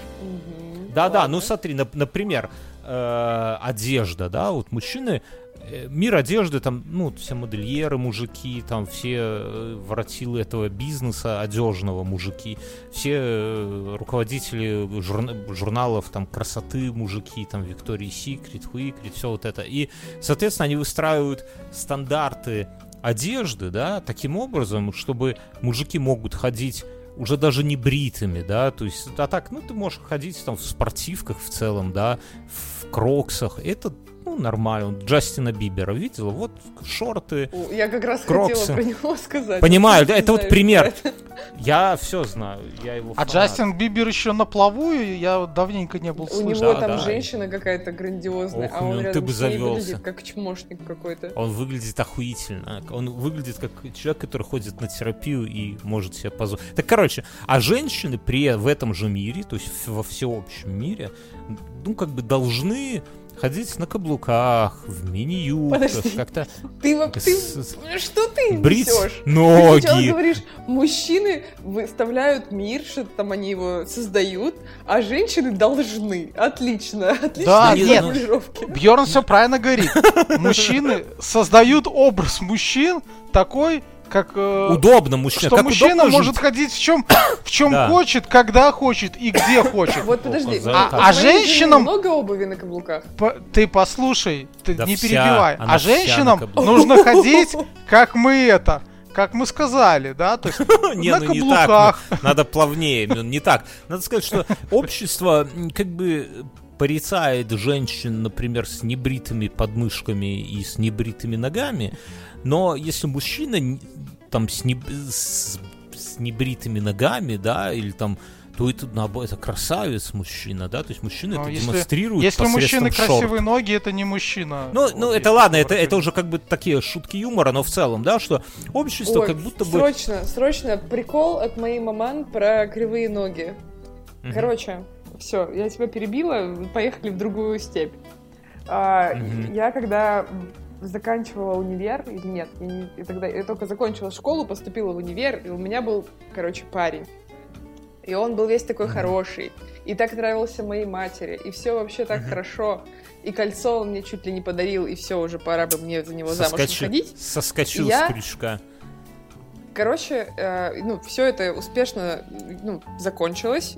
Да-да, ну смотри, нап- например, э, одежда, да, вот мужчины, э, мир одежды, там, ну, все модельеры, мужики, там, все э, воротилы этого бизнеса одежного мужики, все руководители журна- журналов, там, красоты мужики, там, Victoria's Secret, Хуикрит, все вот это. И, соответственно, они выстраивают стандарты одежды, да, таким образом, чтобы мужики могут ходить уже даже не бритыми, да, то есть, а так, ну, ты можешь ходить там в спортивках в целом, да, в кроксах, это, ну, нормально. Джастина Бибера видела, вот шорты, Я как раз Кроксы. хотела про него [laughs] сказать. Понимаю, да, это вот пример. это. я все знаю, я его А фанат. Джастин Бибер еще на плаву, и я давненько не был У слышен. него Да, там да. женщина какая-то грандиозная, Ох, а он ну ты бы с ней завелся. выглядит как чмошник какой-то. Он выглядит охуительно. Он выглядит как человек, который ходит на терапию и может себе позволить. Так, короче, а женщины при в этом же мире, то есть во всеобщем мире, ну, как бы должны ходить на каблуках, в мини-юбках, как-то Ты, ты с- что ты брить несешь? Ты сначала ноги. говоришь, мужчины выставляют мир, что там они его создают, а женщины должны. Отлично, отлично. Да, нет. формулировки. Бьерн все правильно говорит. Мужчины создают образ мужчин такой, как... э, Удобно мужчина. что как мужчина удобно может жить. ходить в чем, в чем [coughs] Да. хочет, когда хочет и где [coughs] хочет. Вот подожди, а. А жизни женщинам- много обуви на каблуках? По- Ты послушай, ты Да не вся, перебивай. А женщинам нужно [coughs] ходить, как мы это, как мы сказали, да, то есть [laughs] Не, на ну не каблуках. так. [laughs] ну, Надо плавнее. ну, Не так. Надо сказать, что общество как бы порицает женщин, например, с небритыми подмышками и с небритыми ногами, но если мужчина там с, неб- с- с небритыми ногами, да, или там то это, наоборот, это красавец мужчина, да, то есть мужчина Ну, это если- демонстрирует Если у мужчины шорт. красивые ноги, это не мужчина. Ну, Вот ну это ладно, это, это уже как бы такие шутки юмора, но в целом, да, что общество Ой, как будто бы... Срочно, срочно, прикол от моей маман про кривые ноги. Мгм. Короче, все, я тебя перебила, поехали в другую степь. А, Мгм. Я когда заканчивала универ, или нет, я, не- я тогда я только закончила школу, поступила в универ, и у меня был, короче, парень. И он был весь такой хороший, и так нравился моей матери, и все вообще так хорошо. И кольцо он мне чуть ли не подарил, и все, уже пора бы мне за него замуж Соскочу- выходить. Соскочил Я- с крючка. Короче, э, ну, все это успешно ну, закончилось.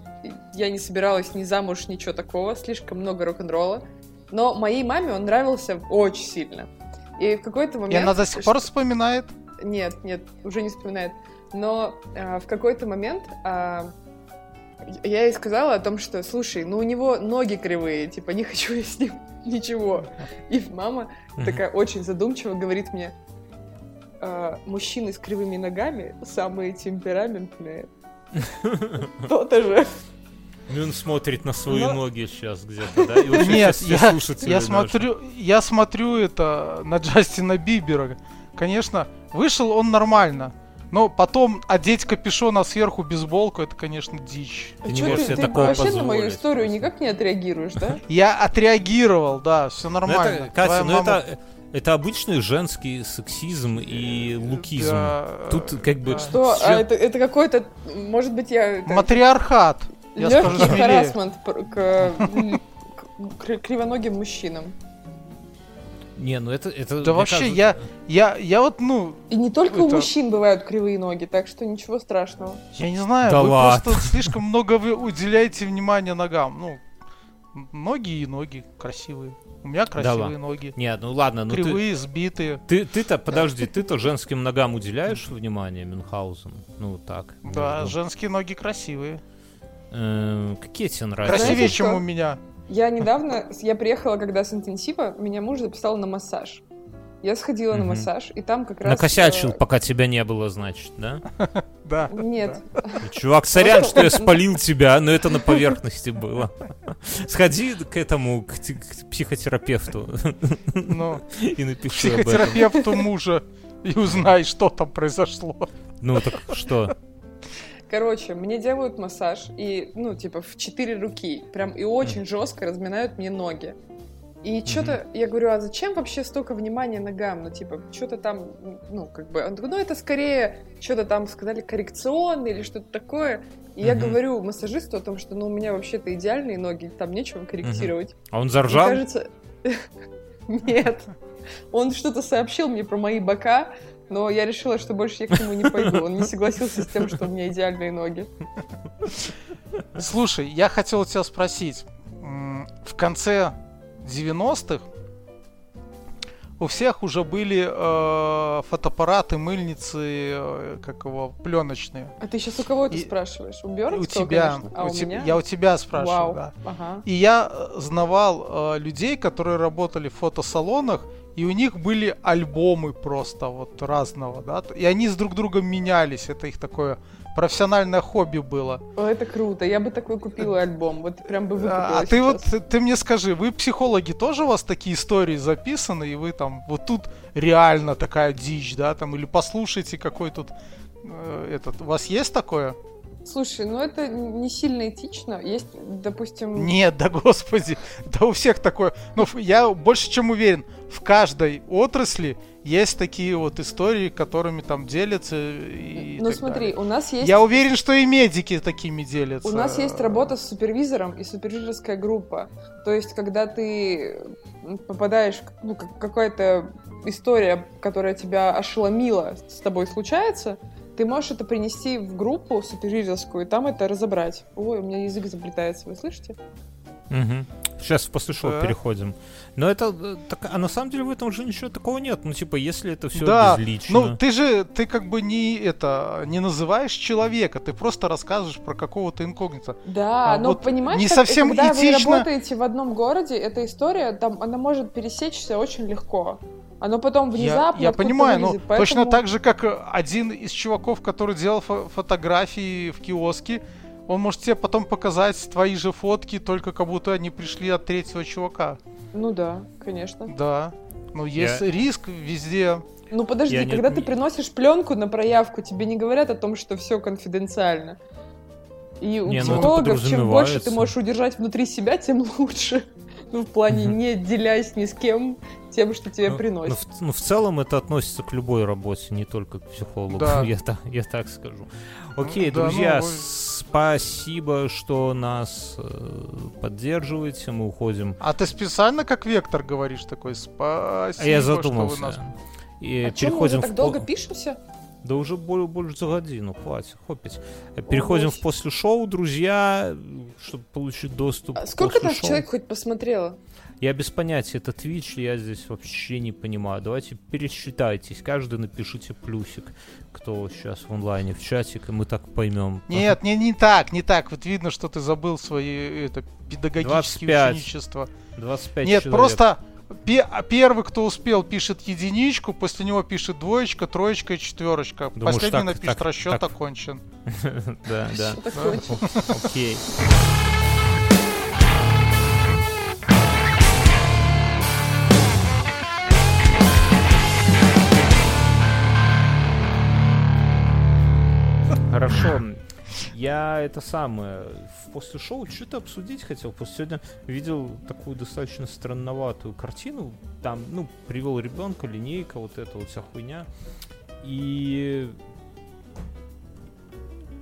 Я не собиралась ни замуж, ничего такого. Слишком много рок-н-ролла. Но моей маме он нравился очень сильно. И в какой-то И момент... она до сих пор вспоминает. Нет, нет, уже не вспоминает. Но э, в какой-то момент а, я ей сказала о том, что, слушай, ну у него ноги кривые, типа, не хочу я с ним [laughs] ничего. И мама такая очень задумчиво говорит мне, «А, мужчины с кривыми ногами самые темпераментные. [laughs] То-то же. Ну, он смотрит на свои Но- ноги сейчас где-то, да? И Нет, я, я смотрю, я смотрю это на Джастина Бибера. Конечно, вышел он нормально. Но потом одеть капюшон, а сверху бейсболку, это, конечно, дичь. Ты не можешь ты, себе ты такого вообще на мою позволить историю никак не отреагируешь, да? [laughs] Я отреагировал, да, все Ну, нормально. это, Катя, ну мама- это, это обычный женский сексизм и лукизм. Да, Тут как бы... да. Что? Всё- А это, это какой-то, может быть, я... это Матриархат. Я легкий харасмент к, к кри- кривоногим мужчинам. Не, ну это... это Да вообще, кажется- я, я, я вот, ну, И не только у Это- мужчин бывают кривые ноги, так что ничего страшного. я не знаю, Да вы ладно. просто слишком много вы уделяете внимания ногам. Ну, ноги и ноги красивые. У меня красивые ладно. ноги. Не, ну ладно, ну ты... Кривые, сбитые. Ты, ты-то, подожди, ты-то женским ногам уделяешь внимание, Мюнхгаузен? Ну, так. Да, между- женские ноги красивые. Э, какие тебе нравятся? Красивее, чем у меня. Я недавно, я приехала когда с интенсива, меня муж записал на массаж. Я сходила на массаж, и там как раз... Накосячил, э, пока тебя не было, значит, да? [laughs] Да. Нет, Чувак, сорян, что я спалил [laughs] тебя, но это на поверхности было. Сходи к этому, к психотерапевту Ну, [laughs] и напиши об этом. психотерапевту мужа и узнай, что там произошло. Ну так что? Короче, мне делают массаж, и, ну, типа, в четыре руки, прям, и очень жестко разминают мне ноги. И что-то, я говорю, а зачем вообще столько внимания ногам? Ну, типа, что-то там, ну, как бы, он такой, ну, это скорее, что-то там сказали коррекционное или что-то такое. И я говорю массажисту о том, что, ну, у меня вообще-то идеальные ноги, там нечего корректировать. А он Мне заржал? кажется... [laughs] Нет. Он что-то сообщил мне про мои бока, но я решила, что больше я к нему не пойду. Он не согласился с тем, что у меня идеальные ноги. Слушай, я хотел у тебя спросить. В конце 90-х у всех уже были э, фотоаппараты, мыльницы, э, как его, пленочные. А ты сейчас у кого это спрашиваешь? У у Бёрнского, тебя, конечно? А у у меня? я у тебя спрашиваю, Вау. да. Ага. И я э, знавал э, людей, которые работали в фотосалонах, и у них были альбомы просто вот разного, да, и они с друг другом менялись, это их такое профессиональное хобби было. О, это круто. Я бы такой купила альбом. Вот прям бы выкупила А ты вот, сейчас. ты, ты мне скажи, вы психологи тоже у вас такие истории записаны, и вы там, вот тут реально такая дичь, да, там, или послушайте какой тут э, этот, у вас есть такое? Слушай, ну это не сильно этично. Есть, допустим... Нет, да господи, [laughs] да у всех такое. Ф- я больше чем уверен, в каждой отрасли есть такие вот истории, которыми там делятся и Ну так смотри, далее. у нас есть... Я уверен, что и медики такими делятся. У нас есть работа с супервизором и супервизорская группа. То есть, когда ты попадаешь, ну, как- какая-то история, которая тебя ошеломила, с тобой случается, ты можешь это принести в группу супервизорскую и там это разобрать. Ой, у меня язык заплетается, вы слышите? Мгм. Сейчас после шоу Так. переходим. Но это э, так, а на самом деле в этом же ничего такого нет. Ну, типа, если это все Да, безлично. ну ты же, ты как бы не это, не называешь человека, ты просто рассказываешь про какого-то инкогнита. Да, А но вот понимаешь, не как- совсем когда этично- вы работаете в одном городе, эта история, там, она может пересечься очень легко. Оно потом Я, внезапно я откуда-то понимаю, но вылезет, точно поэтому- так же, как э, один из чуваков, который делал фо- фотографии в киоске, он может тебе потом показать твои же фотки, только как будто они пришли от третьего чувака. Ну да, конечно. Да. Ну, есть Я- риск везде. Ну подожди, Я не- когда ты не- приносишь пленку на проявку, тебе не говорят о том, что все конфиденциально. И у Не, ну психологов, чем больше ты можешь удержать внутри себя, тем лучше. Ну, в плане Мгм. не делясь ни с кем тем, что тебе Ну, ну, приносят. в, ну, в целом это относится к любой работе, не только к психологу. Да. [laughs] Я, так, я так скажу. Окей, Да, друзья, ну, вы- спасибо, что нас э, поддерживаете. Мы уходим. А ты специально как вектор говоришь такой, спасибо, А я что вы задумался. нас... И А чем мы уже переходим так в долго пишемся? Да уже более, больше за годину, хватит, хопить. Переходим Ой. в после шоу, друзья, чтобы получить доступ А к сколько шоу. человек хоть посмотрело? Я без понятия, это Twitch, я здесь вообще не понимаю. Давайте пересчитайтесь, каждый напишите плюсик, кто сейчас в онлайне в чатик, и мы так поймем. Нет, не, не так, не так. Вот видно, что ты забыл свои это, педагогические 25. ученичества. 25 Нет, человек. просто первый, кто успел, пишет единичку, после него пишет двоечка, троечка и четверочка. Думаешь, Последний так- напишет так- расчет так- окончен. [laughs] Да, да. Окей. Хорошо. Я это самое после шоу что-то обсудить хотел. Просто сегодня видел такую достаточно странноватую картину. Там, ну, привел ребенка, линейка, вот эта вот вся хуйня. И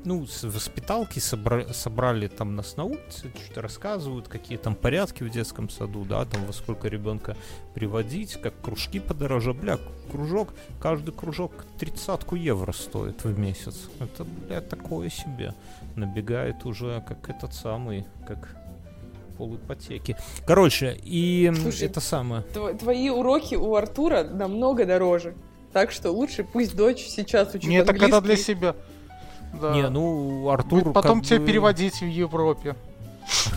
ну, с воспиталки собра- собрали там нас на улице, что-то рассказывают, какие там порядки в детском саду, да, там во сколько ребенка приводить, как кружки подороже. Бля, кружок, каждый кружок тридцатку евро стоит в месяц. Это, бля, такое себе. Набегает уже как этот самый, как полипотеки. Короче, и Слушай, это самое. Тв- твои уроки у Артура намного дороже. Так что лучше пусть дочь сейчас учит Не, так это для английский. себя. Да. Не, ну, Артур... Будет потом как тебе бы- переводить в Европе.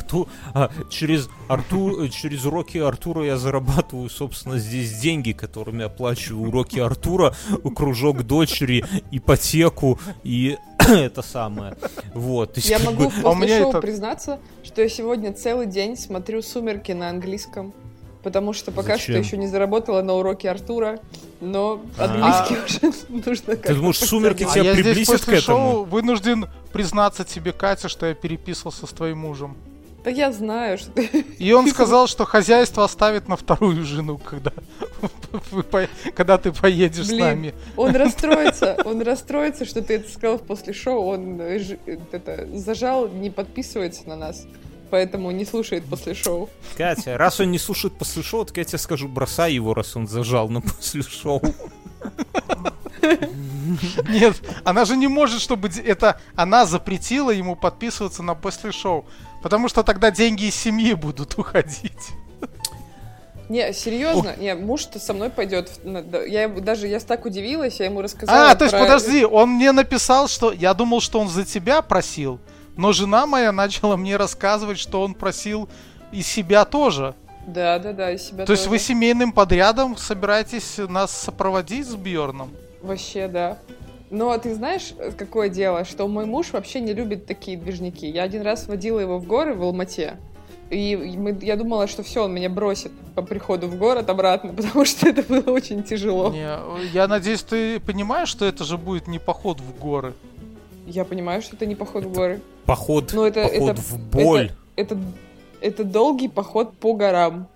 Артур, а, через, Артур, э, через уроки Артура я зарабатываю, собственно, здесь деньги, которыми оплачиваю уроки Артура, кружок дочери, ипотеку и [clears throat] это самое. Вот. есть, Я могу бы, А меня после шоу это- признаться, что я сегодня целый день смотрю «Сумерки» на английском, потому что пока Зачем? что еще не заработала на уроке Артура, но А. английский уже [laughs] нужно как-то думаешь, «Сумерки» тебя а я здесь приблизит после к этому? шоу вынужден признаться тебе, Катя, что я переписывался с твоим мужем. Да я знаю, что ты... [laughs] И он сказал, что хозяйство оставит на вторую жену, когда, [laughs] когда ты поедешь с Блин. нами. Он [laughs] расстроится, он расстроится, что ты это сказал после шоу, он э, э, это, зажал, не подписывается на нас, поэтому не слушает после шоу. Катя, раз он не слушает после шоу, так я тебе скажу, бросай его, раз он зажал на после шоу. Нет, она же не может, чтобы это она запретила ему подписываться на после шоу. Потому что тогда деньги из семьи будут уходить. Не, серьезно, не, муж-то со мной пойдет. Я даже я так удивилась, я ему рассказала. А, то есть про- подожди, он мне написал, что я думал, что он за тебя просил, но жена моя начала мне рассказывать, что он просил и себя тоже. Да, да, да, из себя То есть тоже. вы семейным подрядом собираетесь нас сопроводить с Бьорном? Вообще, да. Но ты знаешь, э, какое дело, что мой муж вообще не любит такие движники. Я один раз водила его в горы в Алмате, и мы, я думала, что все, он меня бросит по приходу в город обратно, [laughs] потому что это было очень тяжело. Не, я надеюсь, ты понимаешь, что это же будет не поход в горы. Я понимаю, что это не поход в горы. Поход, Ну, это- поход это- в боль. Это, это долгий поход по горам.